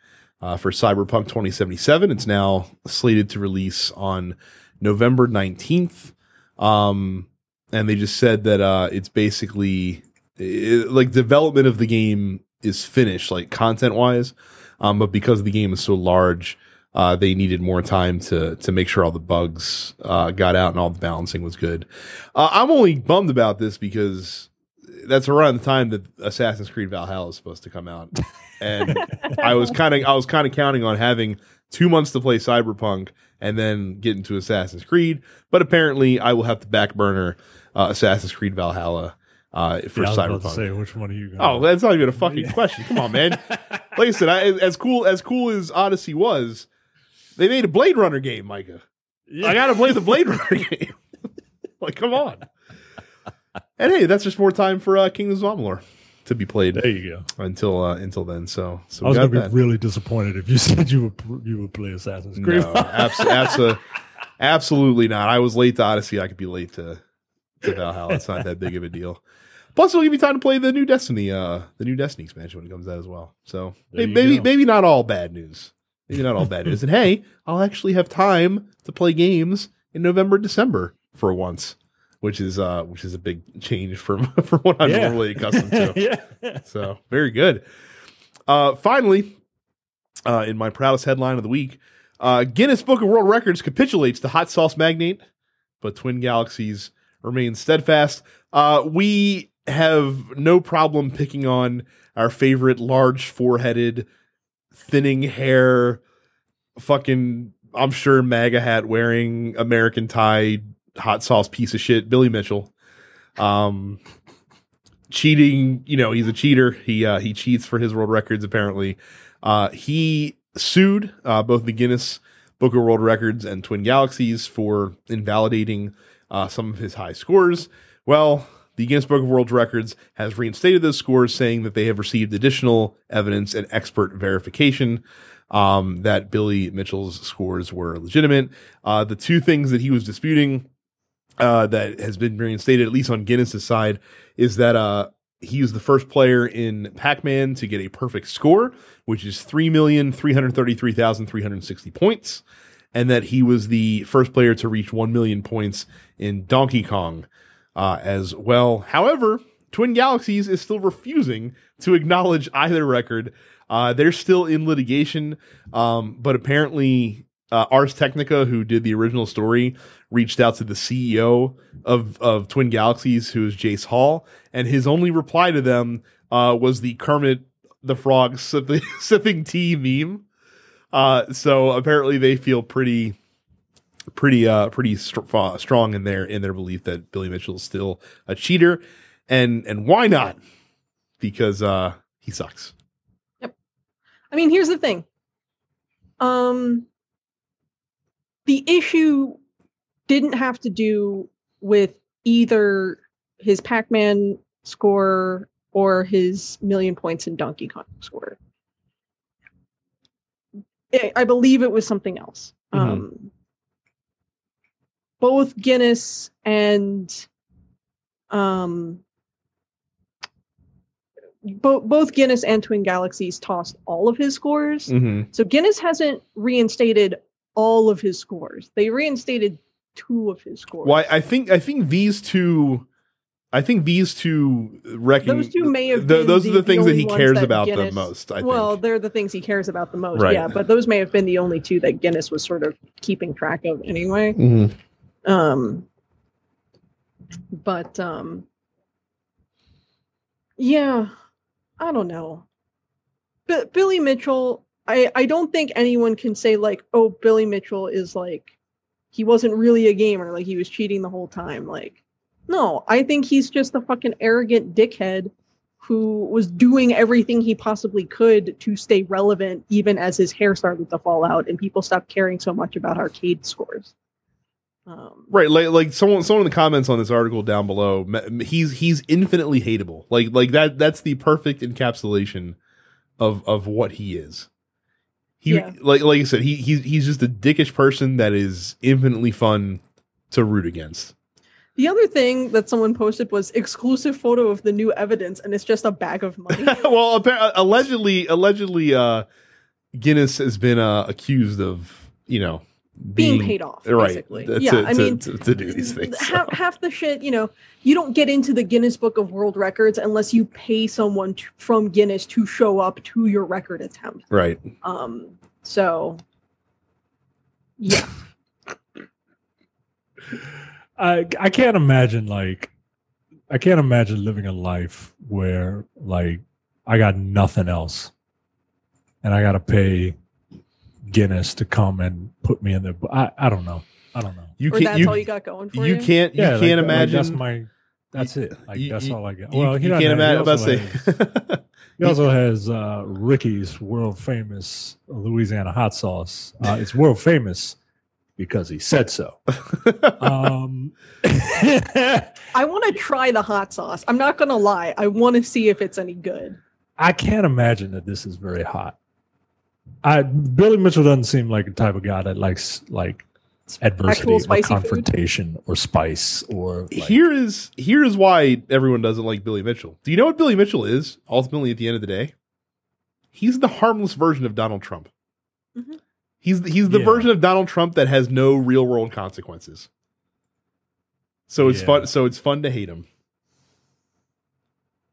A: uh, for Cyberpunk 2077. It's now slated to release on November 19th. Um, and they just said that uh, it's basically it, like development of the game is finished, like content wise. Um, but because the game is so large, uh, they needed more time to to make sure all the bugs uh, got out and all the balancing was good. Uh, I'm only bummed about this because that's around the time that Assassin's Creed Valhalla is supposed to come out, and I was kind of I was kind of counting on having two months to play Cyberpunk and then get into Assassin's Creed. But apparently, I will have to back burner uh, Assassin's Creed Valhalla uh, for
B: Yeah, I was about to
A: Cyberpunk.
B: say which one are you going
A: Oh, that's not even a fucking question. Come on, man. Like I said, I, as cool as cool as Odyssey was, they made a Blade Runner game, Micah. I gotta play the Blade Runner game. like, come on. And hey, that's just more time for uh, Kingdoms of Amalur to be played
B: there you go
A: until uh, until then. So, so
B: I was gonna
A: that.
B: be really disappointed if you said you would you would play Assassin's Creed.
A: No, abs- abso- absolutely not. I was late to Odyssey. I could be late to, to Valhalla. It's not that big of a deal. Plus, it'll give me time to play the new Destiny, uh, the new Destiny expansion when it comes out as well. So
B: There
A: maybe maybe, not all bad news. Maybe not all bad news. And hey, I'll actually have time to play games in November, December for once, which is uh, which is a big change from from what I'm
B: Yeah.
A: normally accustomed to.
B: yeah.
A: So very good. Uh, finally, uh, in my proudest headline of the week, uh, Guinness Book of World Records capitulates to hot sauce magnate, but Twin Galaxies remain steadfast. Uh, we have no problem picking on our favorite large four-headed, thinning hair, fucking I'm sure MAGA hat wearing American tie hot sauce piece of shit, Billy Mitchell. Um, cheating, you know, he's a cheater. He uh, he cheats for his world records apparently. Uh, he sued uh, both the Guinness Book of World Records and Twin Galaxies for invalidating uh, some of his high scores. Well, the Guinness Book of World Records has reinstated those scores, saying that they have received additional evidence and expert verification um, that Billy Mitchell's scores were legitimate. Uh, the two things that he was disputing uh, that has been reinstated, at least on Guinness's side, is that uh, he was the first player in Pac-Man to get a perfect score, which is three million three hundred thirty-three thousand three hundred sixty points, and that he was the first player to reach one million points in Donkey Kong uh, as well. However, Twin Galaxies is still refusing to acknowledge either record. Uh, they're still in litigation, um, but apparently uh, Ars Technica, who did the original story, reached out to the CEO of of Twin Galaxies, who is Jace Hall, and his only reply to them uh, was the Kermit the Frog sipping, sipping tea meme. Uh, so apparently they feel pretty pretty uh pretty uh, strong in their in their belief that Billy Mitchell is still a cheater, and and why not? Because uh he sucks. Yep.
C: I mean, here's the thing. Um, the issue didn't have to do with either his Pac-Man score or his million points in Donkey Kong score. I- believe it was something else.
A: Mhm.
C: Um, both Guinness and um, bo- both Guinness and Twin Galaxies tossed all of his scores.
A: Mm-hmm.
C: So Guinness hasn't reinstated all of his scores. They reinstated two of his scores.
A: Well, I, think I think these two, I think these two reckon
C: Those two may have
A: th-
C: been
A: those are the
C: the
A: things that he cares
C: that
A: about the most. I
C: well,
A: think.
C: they're the things he cares about the most.
A: Right.
C: Yeah, but those may have been the only two that Guinness was sort of keeping track of anyway.
A: Mhm.
C: Um, but um, yeah, I don't know. But Billy Mitchell, I I don't think anyone can say like, oh, Billy Mitchell is like he wasn't really a gamer, like he was cheating the whole time. Like, no, I think he's just a fucking arrogant dickhead who was doing everything he possibly could to stay relevant, even as his hair started to fall out and people stopped caring so much about arcade scores. Um,
A: Right, like like someone someone in the comments on this article down below, he's he's infinitely hateable. Like like that that's the perfect encapsulation of of what he is. He
C: Yeah.
A: like like I said, he he's he's just a dickish person that is infinitely fun to root against.
C: The other thing that someone posted was exclusive photo of the new evidence, and it's just a bag of money.
A: well, appa- allegedly allegedly uh Guinness has been uh accused of, you know,
C: being paid off,
A: right,
C: basically.
A: to-
C: yeah,
A: to,
C: I mean,
A: to, to do these things. so.
C: half, half the shit, you know, you don't get into the Guinness Book of World Records unless you pay someone to, from Guinness to show up to your record attempt.
A: Right.
C: Um, so yeah,
B: I I can't imagine like I can't imagine living a life where like I got nothing else, and I got to pay Guinness to come and put me in there. But I I don't know. I don't know.
A: You
C: or
A: can't
C: that's
A: you,
C: all you got going for
A: you
C: you.
A: can't you
B: Yeah,
A: can't
B: like,
A: imagine
B: that's my. That's it. Like
A: you-
B: that's
A: you-
B: all I got.
A: you,
B: Well,
A: you
B: he
A: can't
B: have-
A: imagine about
B: he
A: to
B: also
A: say
B: He also has uh, Ricky's world famous Louisiana hot sauce. Uh, it's world famous because he said so. Um,
C: I want to try the hot sauce. I'm not gonna lie. I want to see if it's any good.
B: I can't imagine that this is very hot. I Billy Mitchell doesn't seem like the type of guy that likes like adversity or
C: spicy food?
B: confrontation or spice or like,
A: here is here is why everyone doesn't like Billy Mitchell. Do you know what Billy Mitchell is? Ultimately, at the end of the day, he's the harmless version of Donald Trump.
C: Mhm.
A: He's he's the
B: Yeah.
A: version of Donald Trump that has no real world consequences. So it's
B: Yeah.
A: fun. So it's fun to hate him.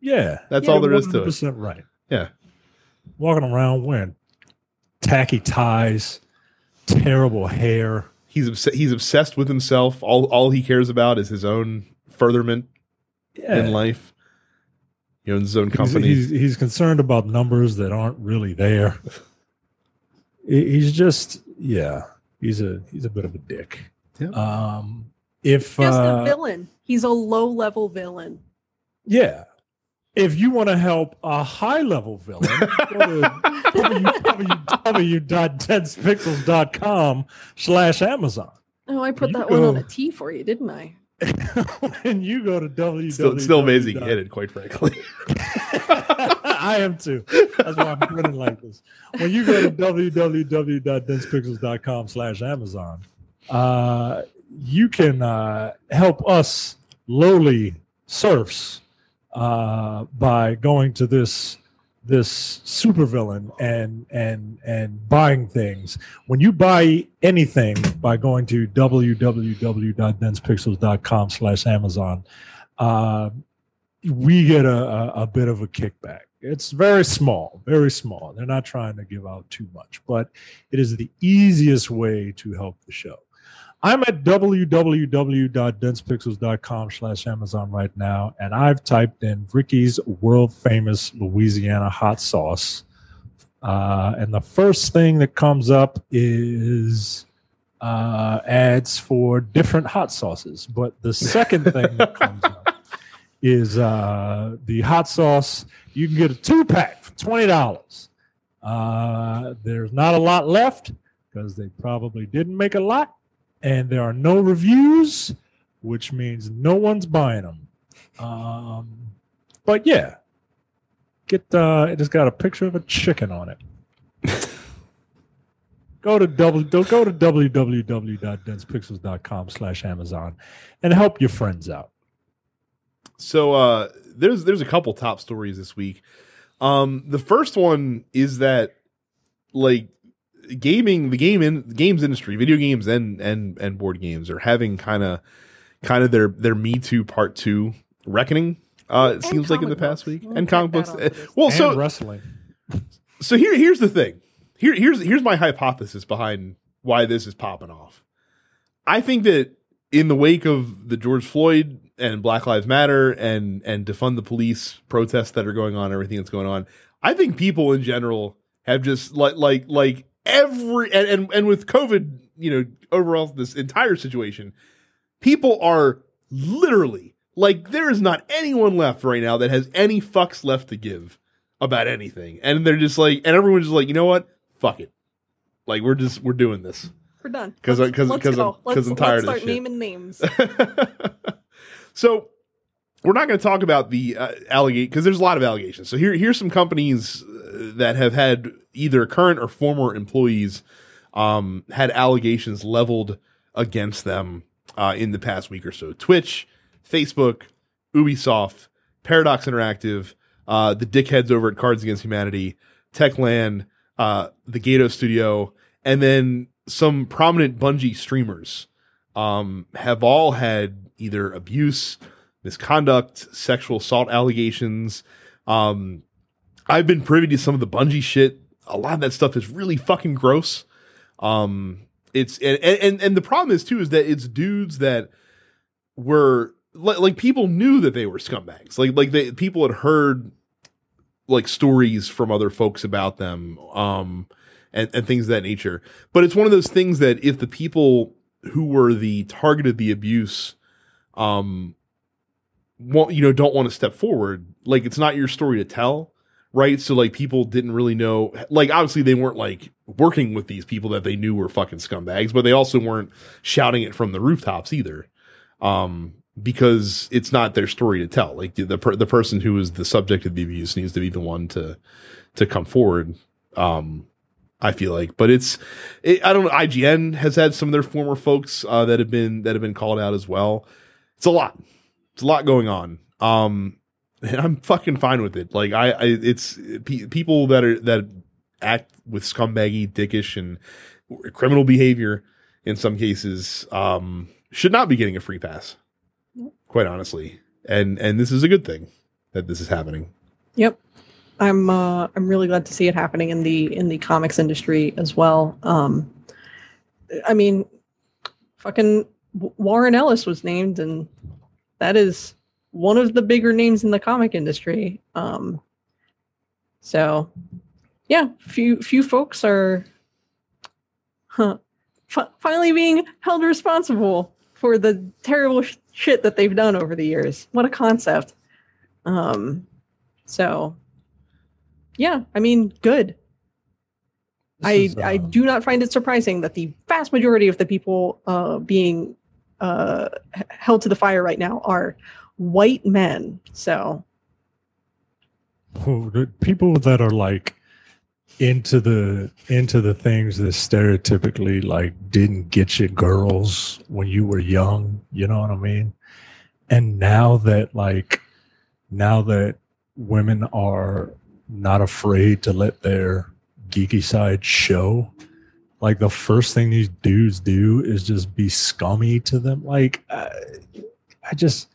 B: yeah,
A: That's
B: yeah,
A: all there is to it.
B: 100% Right.
A: Yeah.
B: Walking around wearing tacky ties, terrible hair.
A: He's obs- he's obsessed with himself. All all he cares about is his own furtherment
B: Yeah.
A: in life. He owns his own
B: He's-
A: company.
B: He's, he's, concerned about numbers that aren't really there. He's just yeah. He's a he's a bit of a dick.
A: Yeah.
B: Um, if
C: Just
B: uh,
C: a villain. He's a low level villain.
B: yeah, if you want to help a high level villain, go to www.densepixels.com slash Amazon.
C: Oh, I put
B: You
C: that one on a T for you, didn't I?
B: and you go to www.
A: still, it's still amazing he hit it, quite frankly.
B: I am too. That's why I'm grinning like this. When you go to www.densepixels.com slash Amazon, uh, you can uh, help us lowly serfs uh, by going to this this supervillain and and and buying things. When you buy anything by going to www.densepixels.com slash Amazon, uh, we get a, a, a bit of a kickback. It's very small, very small. They're not trying to give out too much, but it is the easiest way to help the show. I'm at www.densepixels.com slash Amazon right now, and I've typed in Ricky's world famous Louisiana hot sauce. Uh, and the first thing that comes up is uh, ads for different hot sauces. But the second thing that comes up is uh, the hot sauce. You can get a two pack for $20. Uh, there's not a lot left because they probably didn't make a lot and there are no reviews, which means no one's buying them. Um, but yeah, get uh, it has got a picture of a chicken on it. go to w go to www.densepixels.com slash Amazon and help your friends out.
A: So uh, there's there's a couple top stories this week. Um, the first one is that like gaming the game in the games industry video games and and and board games are having kind of kind of their their me too part two reckoning uh it
C: And
A: seems like in the past
C: books.
A: week
C: We'll
A: and comic books
C: onto this.
A: well
B: and
A: so
B: wrestling.
A: so here here's the thing here here's here's my hypothesis behind why this is popping off i think that in the wake of the george floyd and black lives matter and and defund the police protests that are going on everything that's going on i think people in general have just like like like every and and, and with covid you know overall this entire situation people are literally like there is not anyone left right now that has any fucks left to give about anything and they're just like and everyone's just like you know what fuck it like we're just we're doing this
C: We're done.
A: 'Cause I-
C: Let's-
A: 'cause-
C: let's
A: 'cause
C: go.
A: I'm- 'cause
C: Let's-
A: I'm tired of
C: let's
A: this
C: start
A: shit.
C: naming names.
A: so we're not going to talk about the uh, allegate because there's a lot of allegations. So here, here's some companies uh, that have had either current or former employees um, had allegations leveled against them uh, in the past week or so. Twitch, Facebook, Ubisoft, Paradox Interactive, uh, the dickheads over at Cards Against Humanity, Techland, uh, the Gato Studio, and then some prominent Bungie streamers um, have all had either abuse, misconduct, sexual assault allegations. Um, I've been privy to some of the Bungie shit. A lot of that stuff is really fucking gross. Um, it's and and and the problem is too is that it's dudes that were like, like people knew that they were scumbags. Like like they people had heard like stories from other folks about them. Um, and, and things of that nature. But it's one of those things that if the people who were the target of the abuse, um, want you know don't want to step forward, like it's not your story to tell, right? So like people didn't really know, like obviously they weren't like working with these people that they knew were fucking scumbags, but they also weren't shouting it from the rooftops either, um, because it's not their story to tell. Like the per- the person who is the subject of the abuse needs to be the one to to come forward. Um, I feel like, but it's, it, I don't know. IGN has had some of their former folks uh, that have been that have been called out as well. It's a lot. It's a lot going on. Um, and I'm fucking fine with it. Like I, I it's pe- people that are that act with scumbaggy, dickish, and criminal behavior in some cases um, should not be getting a free pass. Quite honestly, and and this is a good thing that this is happening.
C: Yep. I'm uh, I'm really glad to see it happening in the in the comics industry as well. Um, I mean, fucking Warren Ellis was named, and that is one of the bigger names in the comic industry. Um, so, yeah, few few folks are huh, fi- finally being held responsible for the terrible sh- shit that they've done over the years. What a concept. Um, so yeah, I mean, good.
B: This
C: I
B: is,
C: I
B: uh,
C: do not find it surprising that the vast majority of the people uh, being uh, held to the fire right now are white men. So
B: oh, people that are like into the into the things that stereotypically like didn't get you girls when you were young you know what i mean and now that like now that women are not afraid to let their geeky side show like the first thing these dudes do is just be scummy to them like i, I just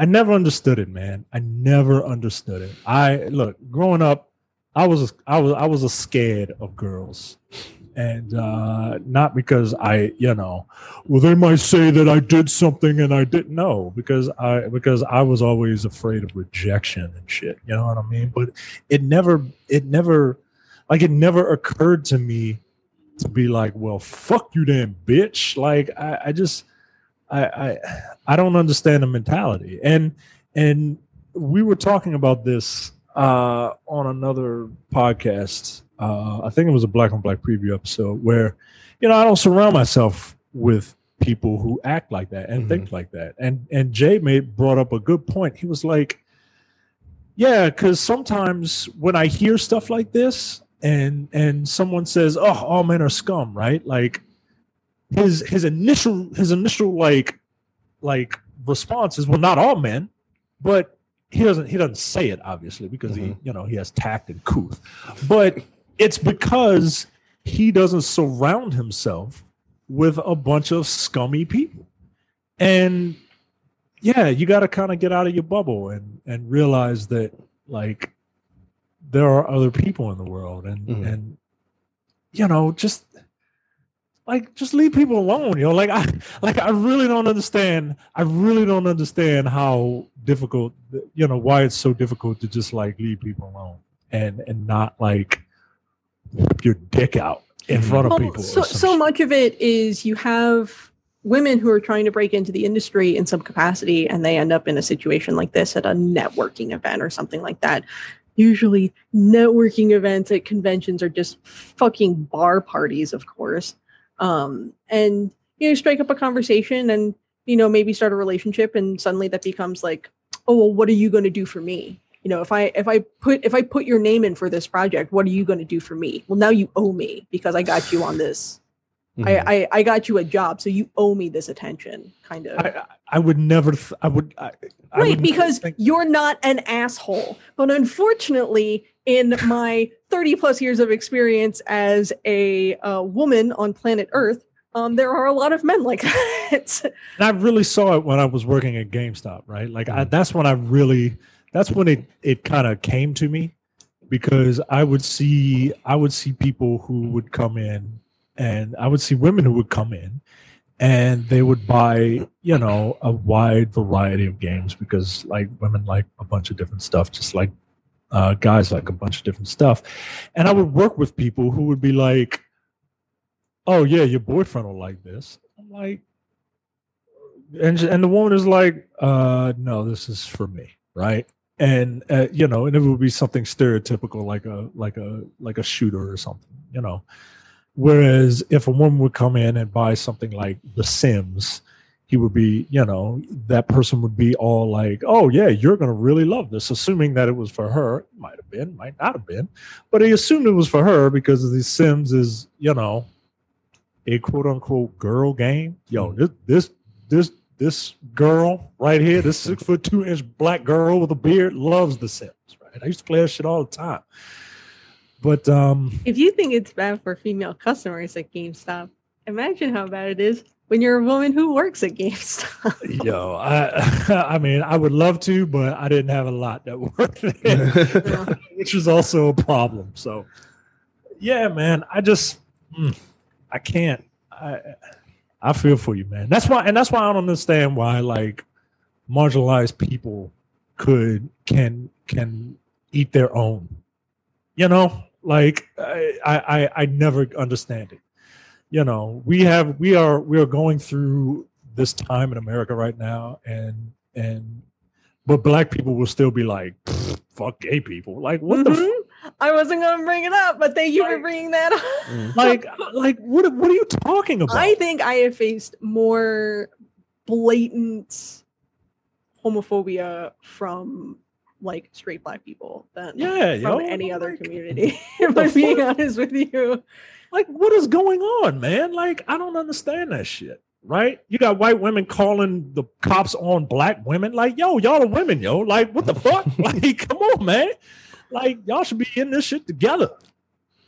B: I never understood it, man. I never understood it. I look growing up, I was I was I was a scared of girls, and uh, not because I you know, well they might say that I did something and I didn't know because I because I was always afraid of rejection and shit. You know what I mean? But it never it never like it never occurred to me to be like, well, fuck you, damn bitch. Like I, I just I, I I don't understand the mentality. And and we were talking about this uh, on another podcast. Uh, I think it was a Black on Black preview episode where, you know, I don't surround myself with people who act like that and
A: Mhm.
B: think like that. And and Jay made brought up a good point. He was like, yeah, because sometimes when I hear stuff like this and and someone says, "Oh, all men are scum," right? Like his his initial his initial like like response is, "Well, not all men," but he doesn't he doesn't say it obviously because he
A: Mhm.
B: you know he has tact and couth, but it's because he doesn't surround himself with a bunch of scummy people, and yeah, you got to kind of get out of your bubble and and realize that like there are other people in the world and
A: Mhm.
B: and you know just like just leave people alone you know like i like i really don't understand i really don't understand how difficult you know why it's so difficult to just like leave people alone and and not like whip your dick out in front of
C: Well,
B: people
C: so so much of it is you have women who are trying to break into the industry in some capacity and they end up in a situation like this at a networking event or something like that. Usually networking events at conventions are just fucking bar parties of course um, and you know strike up a conversation and you know maybe start a relationship and suddenly that becomes like oh well what are you going to do for me? You know if i if i put if i put your name in for this project what are you going to do for me? Well now you owe me because i got you on this.
A: Mhm.
C: I, I i got you a job so you owe me this attention kind of.
B: I, I- would never th- i would I, I
C: right
B: would
C: because
B: think-
C: you're not an asshole but unfortunately in my 30 plus years of experience as a uh, woman on planet earth um, there are a lot of men like that
B: And I really saw it when I was working at GameStop, right? Like I, that's when I really that's when it it kind of came to me because I would see I would see people who would come in and I would see women who would come in and they would buy, you know, a wide variety of games because like women like a bunch of different stuff just like uh, guys like a bunch of different stuff. And I would work with people who would be like, "Oh yeah, your boyfriend will like this." I'm like, and and the woman is like, uh, "No, this is for me, right?" And uh, you know, and it would be something stereotypical, like a like a like a shooter or something, you know. Whereas if a woman would come in and buy something like The Sims, he would be, you know, that person would be all like, "Oh yeah, you're gonna really love this," assuming that it was for her. Might have been, might not have been, but he assumed it was for her because The Sims is, you know, a quote unquote girl game. Yo, this this this this girl right here, this six foot two inch black girl with a beard, loves The Sims. Right? I used to play that shit all the time. But um,
C: if you think it's bad for female customers at GameStop, imagine how bad it is when you're a woman who works at GameStop.
B: yo, I I mean, I would love to, but I didn't have a lot that worked there, which was also a problem. So, yeah, man, I just mm, I can't. I I feel for you, man. That's why, and that's why I don't understand why like marginalized people could can can eat their own. You know, like I I I, I never understand it. You know, we have we are we are going through this time in America right now, and and but black people will still be like, fuck gay people. Like what the
C: Mhm. I wasn't going to bring it up, but thank you for bringing that up.
A: Mm.
B: like like what what are you talking about?
C: I think I have faced more blatant homophobia from like straight black people than
B: yeah,
C: from
B: yo,
C: any other
B: like-
C: community.
B: what
C: if I'm being
B: fuck?
C: honest with you.
B: like what is going on man like i don't understand that shit right you got white women calling the cops on black women like yo y'all are women yo like what the fuck like come on man like y'all should be in this shit together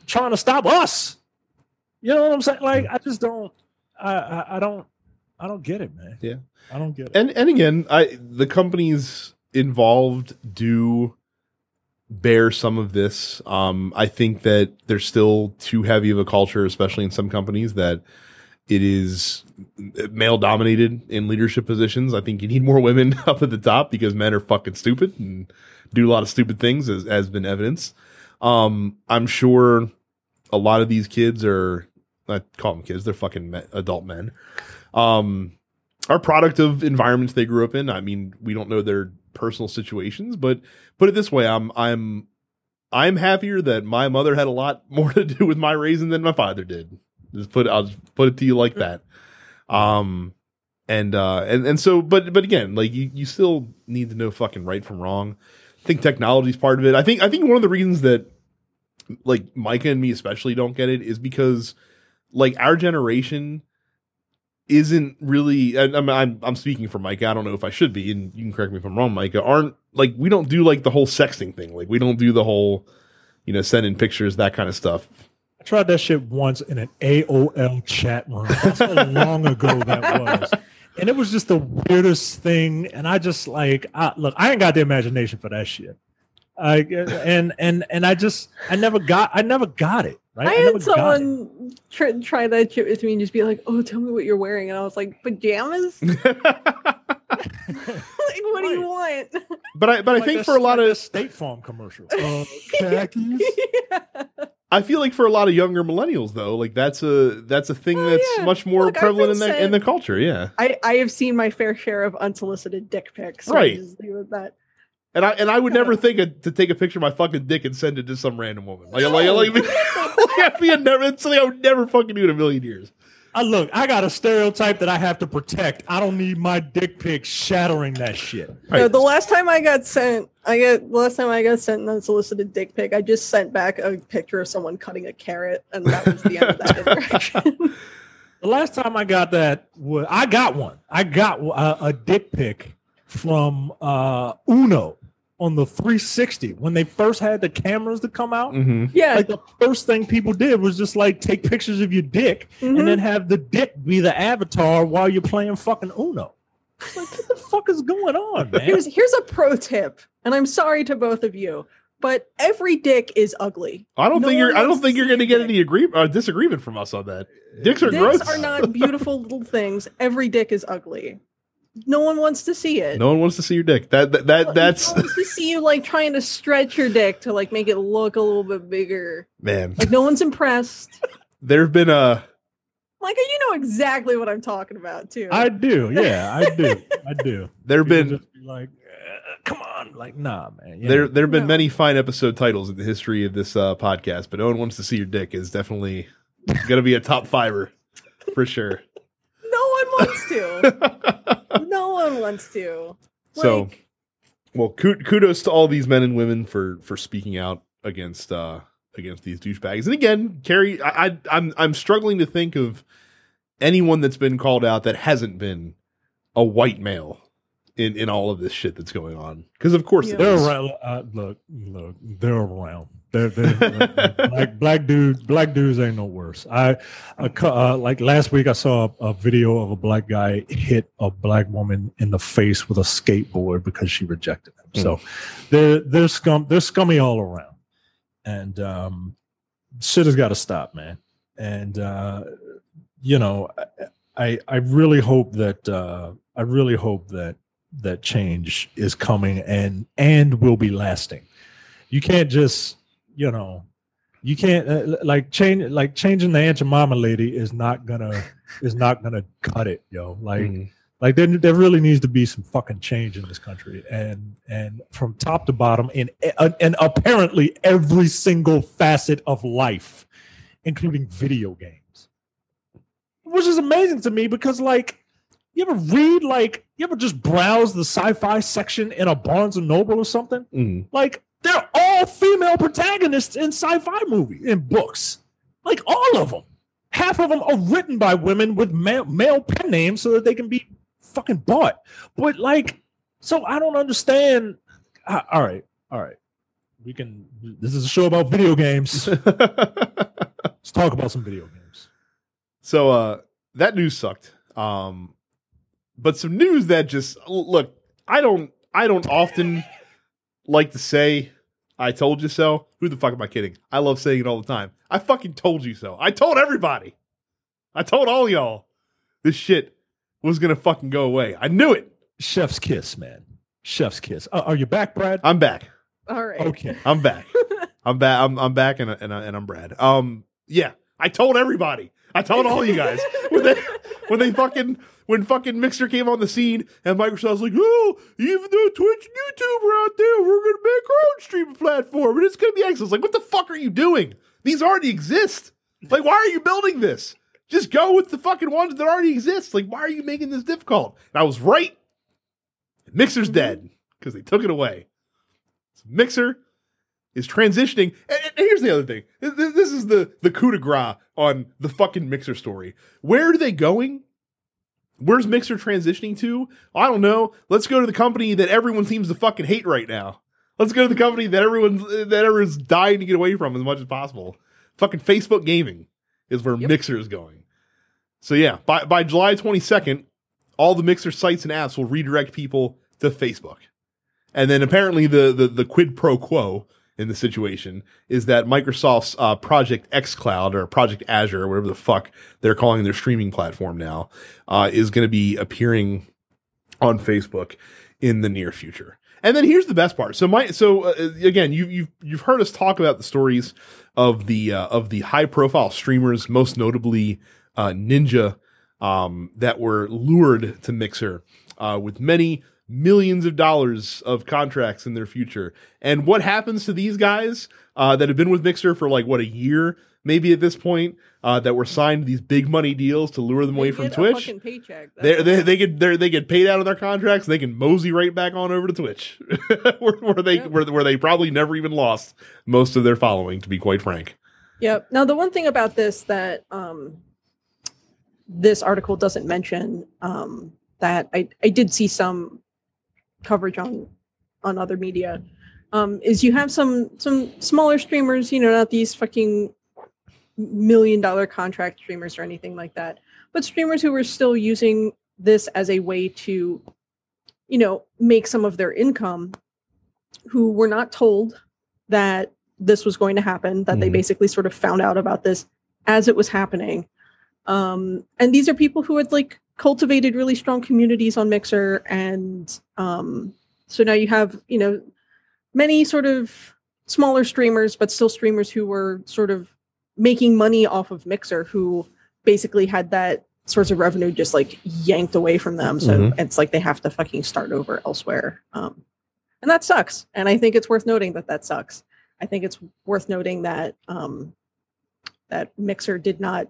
B: trying to stop us you know what i'm saying like i just don't i i, I don't I don't get it, man.
A: Yeah.
B: I don't get it.
A: and and again, I the companies involved do bear some of this. Um, I think that there's still too heavy of a culture, especially in some companies, that it is male dominated in leadership positions. I think you need more women up at the top because men are fucking stupid and do a lot of stupid things, as has been evidence. Um, I'm sure a lot of these kids are I call them kids; they're fucking me- adult men. Um, are product of environments they grew up in. I mean, we don't know their personal situations, but put it this way, I'm I'm I'm happier that my mother had a lot more to do with my raising than my father did. Just put I'll just put it to you like that. Um and uh and and so but but again, like you you still need to know fucking right from wrong. I think technology is part of it. I think I think one of the reasons that like Micah and me especially don't get it is because like our generation isn't really I'm, I'm I'm speaking for Micah. I don't know if I should be, and you can correct me if I'm wrong, Micah. Aren't like we don't do like the whole sexting thing. Like we don't do the whole, you know, sending pictures, that kind of stuff.
B: I tried that shit once in an AOL chat room. That's how long ago that was. And it was just the weirdest thing. And I just like, I, look, I ain't got the imagination for that shit. I and and and I just I never got I never got it. Right?
C: I
B: never
C: had someone try, try that shit with me and just be like, "Oh, tell me what you're wearing," and I was like, "Pajamas." like, what do you want?
A: but I but I think
B: that-
A: for a lot
B: like that
A: of
B: State Farm commercial. Uh, khakis.
A: I feel like for a lot of younger millennials though, like that's a that's a thing
C: Oh,
A: that's
C: yeah.
A: much more
C: Look,
A: prevalent in
C: been
A: the in the culture. Yeah,
C: I, I have seen my fair share of unsolicited dick pics. so
A: Right.
C: just leave it that.
A: And I and I would never think of, to take a picture of my fucking dick and send it to some random woman. Like like like, like, I'd be a never it's something I would never fucking do in a million years.
B: I look, I got a stereotype that I have to protect. I don't need my dick pic shattering that shit.
C: No, the last time I got sent, I got the last time I got sent an unsolicited dick pic, I just sent back a picture of someone cutting a carrot, and that was the end of that interaction.
B: The last time I got that, was, I got one. I got a, a dick pic from uh, Uno on the 360 when they first had the cameras to come out.
A: Mm-hmm.
C: yeah,
B: Like the first thing people did was just like take pictures of your dick
C: mhm.
B: and then have the dick be the avatar while you're playing fucking Uno. Like, what the fuck is going on, man?
C: here's here's a pro tip, and I'm sorry to both of you, but every dick is ugly.
A: I don't
C: No
A: think you're I don't think you're going to get any agree uh, disagreement from us on that. Dicks are
C: Dicks
A: gross.
C: are not beautiful little things. Every dick is ugly. No one wants to see it.
A: no one wants to see your dick. That that, that
C: No
A: that's
C: one wants to see you like trying to stretch your dick to like make it look a little bit bigger.
A: man.
C: Like no one's impressed.
A: There've been a
C: Micah, you know exactly what I'm talking about too.
B: I do, yeah, I do, I do.
A: there've been
B: just be like, "Uh, come on, like, nah, man. you
A: there
B: know.
A: there have been
C: No.
A: many fine episode titles in the history of this uh, podcast, but no one wants to see your dick is definitely going to be a top fiver for sure.
C: No one wants to. no one wants to.
A: So- well, kudos to all these men and women for for speaking out against uh against these douchebags. And again, Carrie, I, I I'm I'm struggling to think of anyone that's been called out that hasn't been a white male in in all of this shit that's going on. Because of course it
B: They're around. Uh, look, look, they're around. They're, they're black black dudes. Black dudes ain't no worse. I, a uh, like last week, I saw a, a video of a black guy hit a black woman in the face with a skateboard because she rejected him. So they're they're scum. They're scummy all around, and um, shit has got to stop, man. And uh, you know, I I really hope that uh, I really hope that that change is coming and and will be lasting. You can't just you know you can't uh, like change like changing the Aunt Mama lady is not gonna is not gonna cut it, yo. Like
A: Mhm.
B: like there, there really needs to be some fucking change in this country and and from top to bottom in and, and apparently every single facet of life including video games which is amazing to me because like you ever read like you ever just browse the sci-fi section in a barnes and noble or something
A: Mhm.
B: like they're all female protagonists in sci-fi movies in books like all of them half of them are written by women with male, male pen names so that they can be fucking bought but like so i don't understand Uh, all right all right we can this is a show about video games let's talk about some video games
A: so uh that news sucked. Um but some news that just look. I don't. I don't often like to say "I told you so." Who the fuck am I kidding? I love saying it all the time. I fucking told you so. I told everybody. I told all y'all this shit was gonna fucking go away. I knew it.
B: Chef's kiss, man. Chef's kiss. Uh, are you back, Brad?
A: I'm back.
C: All right.
B: Okay.
A: I'm back. I'm back. I'm, I'm back, and and, and I'm Brad. Um, yeah, I told everybody. I told all you guys when they when they fucking when fucking Mixer came on the scene and Microsoft's like, oh, even though Twitch and YouTube are out there, we're gonna make our own streaming platform and it's gonna be excellent. Like, what the fuck are you doing? These already exist. Like, why are you building this? Just go with the fucking ones that already exist. Like, why are you making this difficult? And I was right. Mixer's mm-hmm. dead because they took it away. So Mixer is transitioning. And, and here's the other thing. This, this is the the coup de grace on the fucking Mixer story. Where are they going? Where's Mixer transitioning to? I don't know. Let's go to the company that everyone seems to fucking hate right now. Let's go to the company that everyone's that everyone's dying to get away from as much as possible. Fucking Facebook Gaming is where
C: Yep.
A: Mixer is going. So yeah, by by July 22nd, all the Mixer sites and apps will redirect people to Facebook. And then apparently the the, the quid pro quo in the situation is that Microsoft's uh, Project Cloud or Project Azure, or whatever the fuck they're calling their streaming platform now, uh, is going to be appearing on Facebook in the near future. And then here's the best part. So my so uh, again, you you've you've heard us talk about the stories of the uh, of the high profile streamers, most notably uh, Ninja, um, that were lured to Mixer uh, with many millions of dollars of contracts in their future. And what happens to these guys uh, that have been with Mixer for like what a year, maybe at this point, uh, that were signed these big money deals to lure them away from Twitch?
C: paycheck.
A: They they they get they they get paid out of their contracts. They can mosey right back on over to Twitch, where, where they
C: Yep.
A: where, where they probably never even lost most of their following. To be quite frank,
C: Yep. Now the one thing about this that um, this article doesn't mention um, that I, I did see some coverage on on other media um, is you have some some smaller streamers, you know, not these fucking million dollar contract streamers or anything like that, but streamers who were still using this as a way to, you know, make some of their income, who were not told that this was going to happen, that they
A: Mhm.
C: basically sort of found out about this as it was happening. Um, and these are people who had like cultivated really strong communities on Mixer. And um, so now you have, you know, many sort of smaller streamers, but still streamers who were sort of making money off of Mixer who basically had that source of revenue just like yanked away from them. So
A: Mhm.
C: it's like they have to fucking start over elsewhere. Um, and that sucks. And I think it's worth noting that that sucks. I think it's worth noting that um, that Mixer did not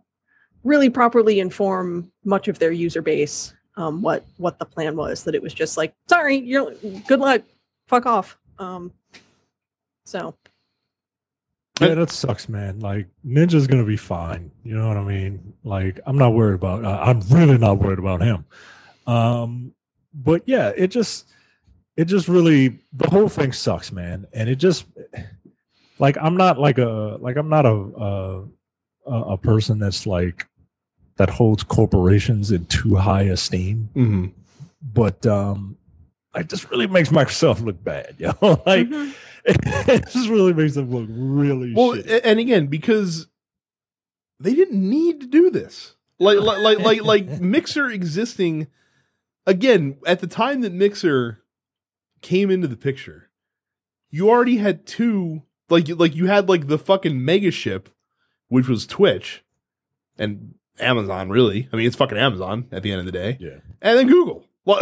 C: really properly inform much of their user base um, what what the plan was. That it was just like, sorry, you're good luck, fuck off. Um, so
B: Yeah, that sucks, man. Like Ninja's gonna be fine. You know what I mean? Like I'm not worried about. Uh, I'm really not worried about him. Um, but yeah, it just, it just really the whole thing sucks, man. And it just, like I'm not like a like I'm not a a, a a person that's like that holds corporations in too high esteem.
A: mm-hmm.
B: But um, it just really makes Microsoft look bad, yo. like
C: mhm.
B: it just really makes them look really
A: well,
B: shitty.
A: and again because they didn't need to do this. Like like like like, like Mixer existing again at the time that Mixer came into the picture, you already had two like like you had like the fucking mega ship, which was Twitch, and Amazon. Really, I mean, it's fucking Amazon at the end of the day.
B: yeah.
A: and then Google. Like,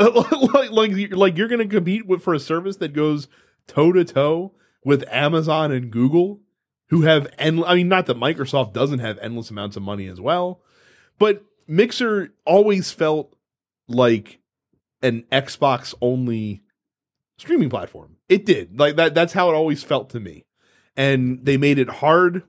A: like, like, you're- going to compete with for a service that goes toe to toe with Amazon and Google, who have end. I mean, not that Microsoft doesn't have endless amounts of money as well, but Mixer always felt like an Xbox only streaming platform. It did like that. That's how it always felt to me, and they made it hard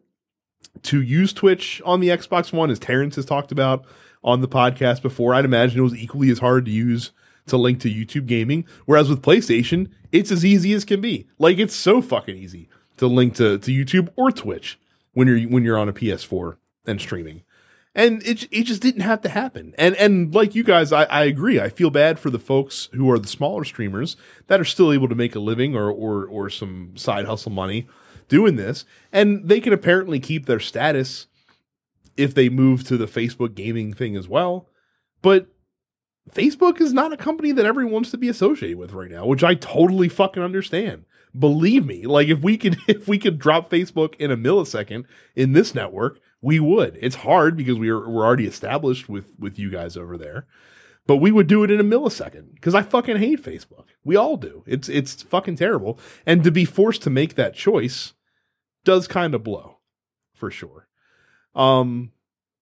A: to use Twitch on the Xbox One, as Terrence has talked about on the podcast before. I'd imagine it was equally as hard to use to link to YouTube gaming. Whereas with PlayStation, it's as easy as can be. Like it's so fucking easy to link to, to YouTube or Twitch when you're when you're on a PS4 and streaming. and it it just didn't have to happen. And and like you guys, I, I agree. I feel bad for the folks who are the smaller streamers that are still able to make a living or or or some side hustle money doing this, and they can apparently keep their status if they move to the Facebook gaming thing as well. But Facebook is not a company that everyone wants to be associated with right now, which I totally fucking understand. Believe me, like if we could if we could drop Facebook in a millisecond in this network, we would. It's hard because we are we're already established with with you guys over there. But we would do it in a millisecond because I fucking hate Facebook. We all do. It's it's fucking terrible. And to be forced to make that choice does kind of blow, for sure. Um,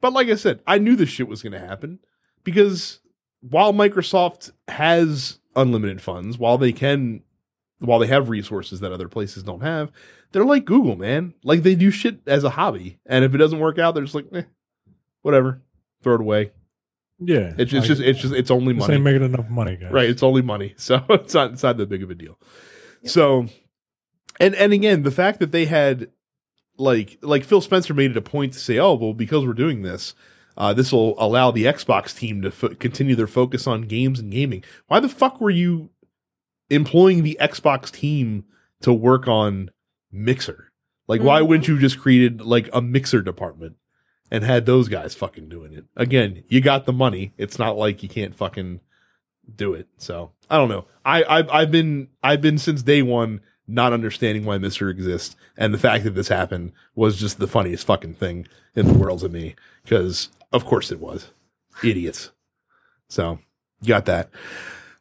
A: but like I said, I knew this shit was going to happen because while Microsoft has unlimited funds, while they can, while they have resources that other places don't have, they're like Google, man. Like they do shit as a hobby, and if it doesn't work out, they're just like, eh, whatever, throw it away.
B: Yeah,
A: It's, it's
B: like,
A: just, it's just, it's only money.
B: ain't making enough money, guys.
A: Right. It's only money. So it's not it's not that big of a deal. So and and again, the fact that they had like like Phil Spencer made it a point to say, "Oh, well because we're doing this, uh, this will allow the Xbox team to fo- continue their focus on games and gaming." Why the fuck were you employing the Xbox team to work on Mixer? Like why
C: Mhm.
A: wouldn't you just created like a Mixer department and had those guys fucking doing it? Again, you got the money. It's not like you can't fucking do it. So I don't know. I I've, I've been I've been since day one not understanding why Mixer exists, and the fact that this happened was just the funniest fucking thing in the world to me. Because of course it was, idiots. So you got that.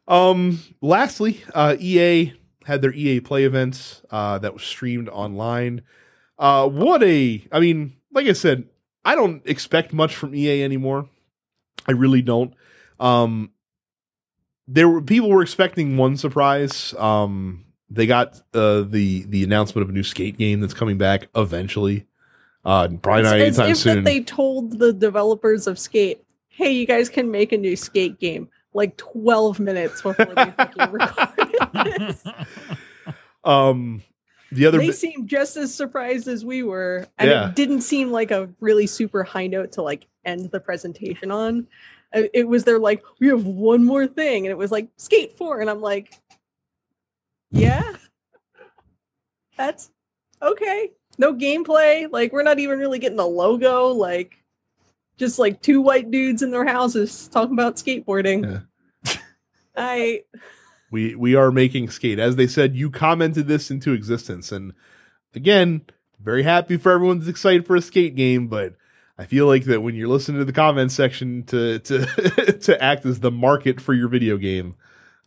A: Um. Lastly, uh, EA had their EA Play events uh, that was streamed online. Uh, what a! I mean, like I said, I don't expect much from EA anymore. I really don't. Um, there were people were expecting one surprise. Um, they got uh, the the announcement of a new skate game that's coming back eventually. Uh, probably not
C: It's
A: anytime soon.
C: that they told the developers of Skate, "Hey, you guys can make a new Skate game." Like twelve minutes before they fucking recorded this.
A: um, the other
C: They
A: bit-
C: seemed just as surprised as we were, and
A: Yeah.
C: it didn't seem like a really super high note to like end the presentation on. Uh, It was their like, "We have one more thing," and it was like Skate Four, and I'm like, "Yeah, that's okay." No gameplay. Like we're not even really getting a logo. Like just like two white dudes in their houses talking about skateboarding. I
A: we we are making skate. As they said you commented this into existence. And again very happy for everyone's excited for a skate game but i feel like that when you're listening to the comments section to to to act as the market for your video game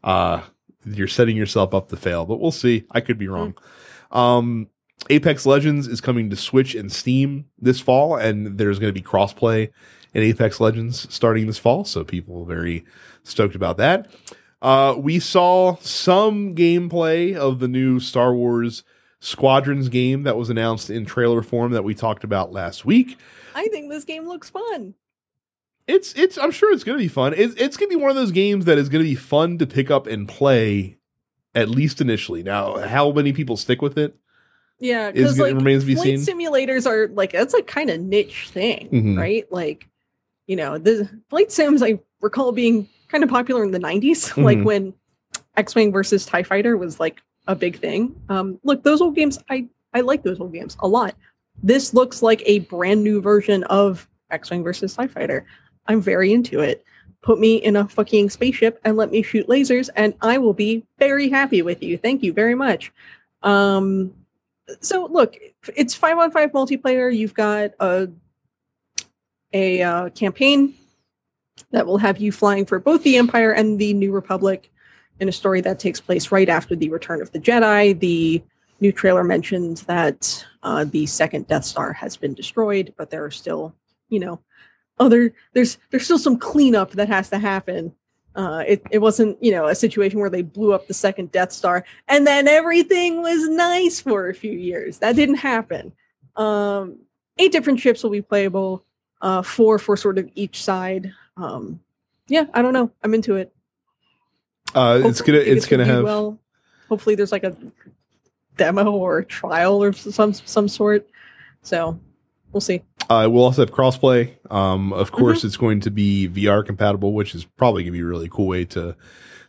A: uh you're setting yourself up to fail but we'll see. I could be wrong. Um apex legends is coming to switch and steam this fall and there's going to be crossplay in apex legends starting this fall so people are very stoked about that uh, we saw some gameplay of the new Star Wars Squadrons game that was announced in trailer form that we talked about last week.
C: I think this game looks fun.
A: It's it's I'm sure it's going to be fun. It's it's going to be one of those games that is going to be fun to pick up and play at least initially. Now, how many people stick with it
C: Yeah, because like
A: remains to be
C: flight
A: seen.
C: simulators are like that's a kind of niche thing,
A: Mhm.
C: right? Like, you know, the flight sims I recall being kind of popular in the 90s, like
A: Mhm.
C: when X-Wing versus TIE Fighter was like a big thing. Um, look, those old games, I I like those old games a lot. This looks like a brand new version of X-Wing versus TIE Fighter. I'm very into it. Put me in a fucking spaceship and let me shoot lasers, and I will be very happy with you. Thank you very much. Um, so look, it's five on five multiplayer. You've got a a uh, campaign that will have you flying for both the Empire and the New Republic in a story that takes place right after the Return of the Jedi. The new trailer mentioned that uh, the second Death Star has been destroyed, but there are still, you know, other there's there's still some cleanup that has to happen. Uh, it, it wasn't, you know, a situation where they blew up the second Death Star and then everything was nice for a few years. That didn't happen. Um, eight different ships will be playable, uh, four for sort of each side. Um, yeah, I don't know. I'm into it.
A: Uh, it's gonna it's gonna
C: do
A: have
C: well. Hopefully, there's like a demo or a trial or some some sort. So we'll see.
A: Uh, we'll also have crossplay. Um, of course, it's going to be VR compatible, which is probably to be a really cool way to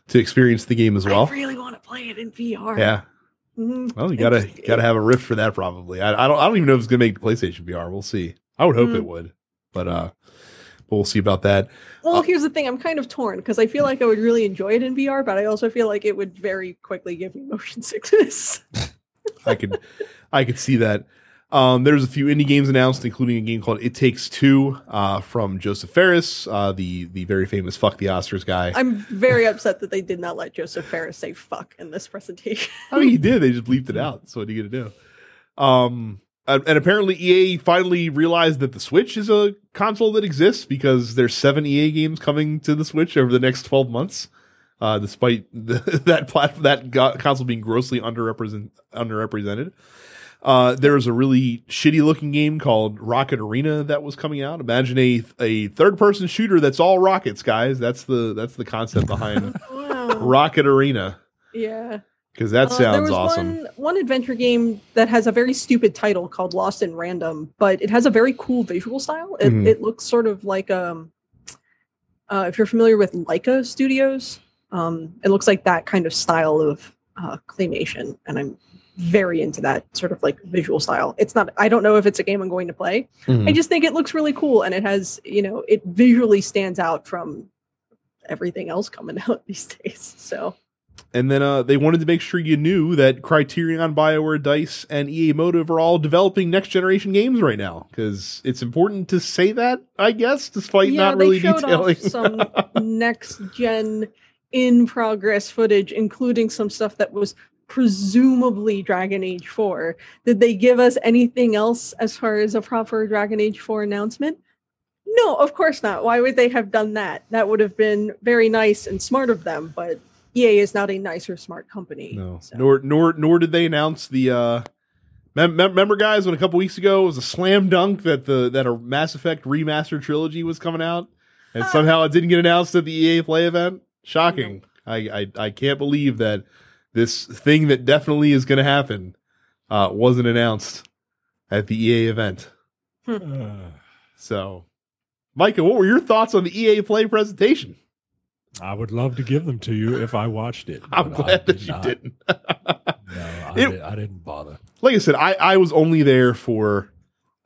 A: to experience the game as well.
C: I really want to play it in VR.
A: Yeah.
C: Mm-hmm.
A: Well, you gotta gotta have a rift for that probably. I, I don't I don't even know if it's gonna make the PlayStation VR. We'll see. I would hope
C: Mm.
A: it would, but uh, we'll see about that.
C: Well,
A: Uh,
C: here's the thing. I'm kind of torn because I feel like I would really enjoy it in VR, but I also feel like it would very quickly give me motion sickness.
A: I could I could see that. Um, there's a few indie games announced, including a game called It Takes Two uh, from Josef Fares, uh, the the very famous "Fuck the Oscars" guy.
C: I'm very upset that they did not let Josef Fares say fuck in this presentation.
A: I mean, he did. They just bleeped it out. So what are you gonna do? Um, and, and apparently EA finally realized that the Switch is a console that exists because there's seven EA games coming to the Switch over the next twelve months. Uh, despite the, that plat- that go- console being grossly underrepresent underrepresented. Uh, there's a really shitty looking game called Rocket Arena that was coming out. Imagine a a third person shooter that's all rockets, guys. That's the that's the concept behind
C: wow.
A: Rocket Arena
C: Yeah.
A: Because that sounds
C: Uh, there was
A: awesome.
C: One, one adventure game that has a very stupid title called Lost in Random, but it has a very cool visual style. It,
A: Mhm.
C: it looks sort of like um, uh, if you're familiar with Laika Studios, um, it looks like that kind of style of uh, claymation, and I'm very into that sort of like visual style. It's not. I don't know if it's a game I'm going to play.
A: Mhm.
C: I just think it looks really cool, and it has you know it visually stands out from everything else coming out these days. So.
A: And then uh, they wanted to make sure you knew that Criterion, BioWare, Dice, and EA Motive are all developing next generation games right now because it's important to say that, I guess, despite not really
C: they
A: detailing.
C: some next gen in progress footage, including some stuff that was presumably Dragon Age 4. Did they give us anything else as far as a proper Dragon Age 4 announcement? No, of course not. Why would they have done that? That would have been very nice and smart of them, but EA is not a nice or smart company.
A: no,
C: so.
A: nor nor nor did they announce the. Uh, mem- mem- remember, guys, when a couple weeks ago it was a slam dunk that the that a Mass Effect remaster trilogy was coming out, and
C: Ah.
A: somehow it didn't get announced at the EA Play event. Shocking! I, I I can't believe that this thing that definitely is going to happen uh, wasn't announced at the EA event.
B: Uh,
A: So, Micah, what were your thoughts on the EA Play presentation?
B: I would love to give them to you if I watched it.
A: I'm
B: I
A: glad that
B: did
A: you
B: not.
A: didn't.
B: No, I,
A: It-
B: did, I didn't bother.
A: like I said, I, I was only there for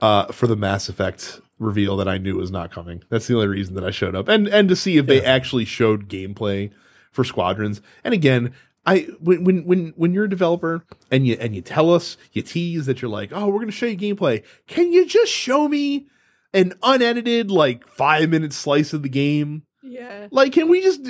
A: uh for the Mass Effect reveal that I knew was not coming. That's the only reason that I showed up, and and to see if they actually showed gameplay for Squadrons. And again, I when when when when you're a developer and you and you tell us you tease that you're like, oh, we're gonna show you gameplay. Can you just show me an unedited like five minute slice of the game?
C: Yeah.
A: Like, can we just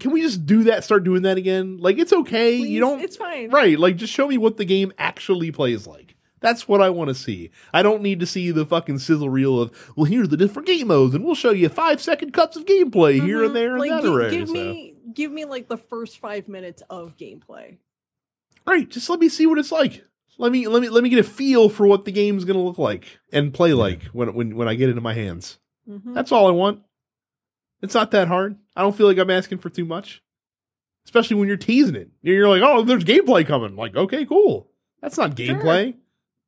A: can we just do that? Start doing that again? Like, it's okay.
C: Please,
A: you don't
C: It's fine.
A: Right, like just show me what the game actually plays like. That's what I want to see. I don't need to see the fucking sizzle reel of, well, here's the different game modes, and we'll show you five second cuts of gameplay here
C: Mhm.
A: and there
C: Like,
A: and that
C: gi-
A: array.
C: give
A: so.
C: me give me like the first five minutes of gameplay.
A: Right, just let me see what it's like. Let me let me let me get a feel for what the game's gonna look like and play like when when when I get it in my hands.
C: Mhm.
A: That's all I want. It's not that hard. I don't feel like I'm asking for too much. Especially when you're teasing it. You're like, oh, there's gameplay coming. Like, okay, cool. That's not
C: Sure.
A: gameplay.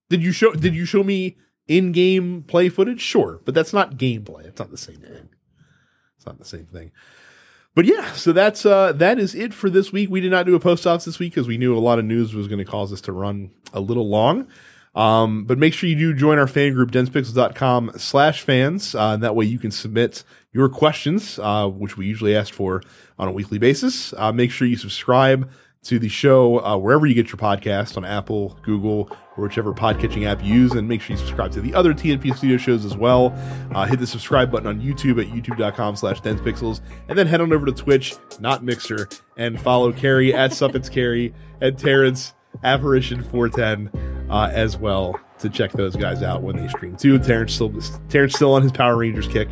A: Did you show did you show me in-game play footage? Sure, but that's not gameplay. It's not the same thing. It's not the same thing. But yeah, so that's uh that is it for this week. We did not do a post office this week because we knew a lot of news was going to cause us to run a little long. Um, but make sure you do join our fan group, densepixels.com slash fans. Uh, that way you can submit your questions, uh, which we usually ask for on a weekly basis. Uh, make sure you subscribe to the show uh, wherever you get your podcast on Apple, Google, or whichever podcatching app you use. And make sure you subscribe to the other TNP Studio shows as well. Uh, hit the subscribe button on YouTube at youtube.com slash densepixels. And then head on over to Twitch, not Mixer, and follow Carrie at Suppets Carrie and Terrence Apparition 410 uh, as well to check those guys out when they stream too. Terrence still Terrence still on his Power Rangers kick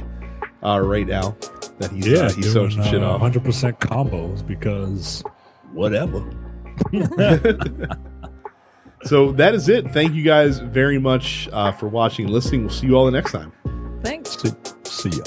A: uh, right now. That he's
B: Yeah,
A: uh, he's throwing some shit off.
B: 100% combos because whatever.
A: So that is it. Thank you guys very much uh, for watching and listening. We'll see you all the next time.
C: Thanks.
B: see, see ya.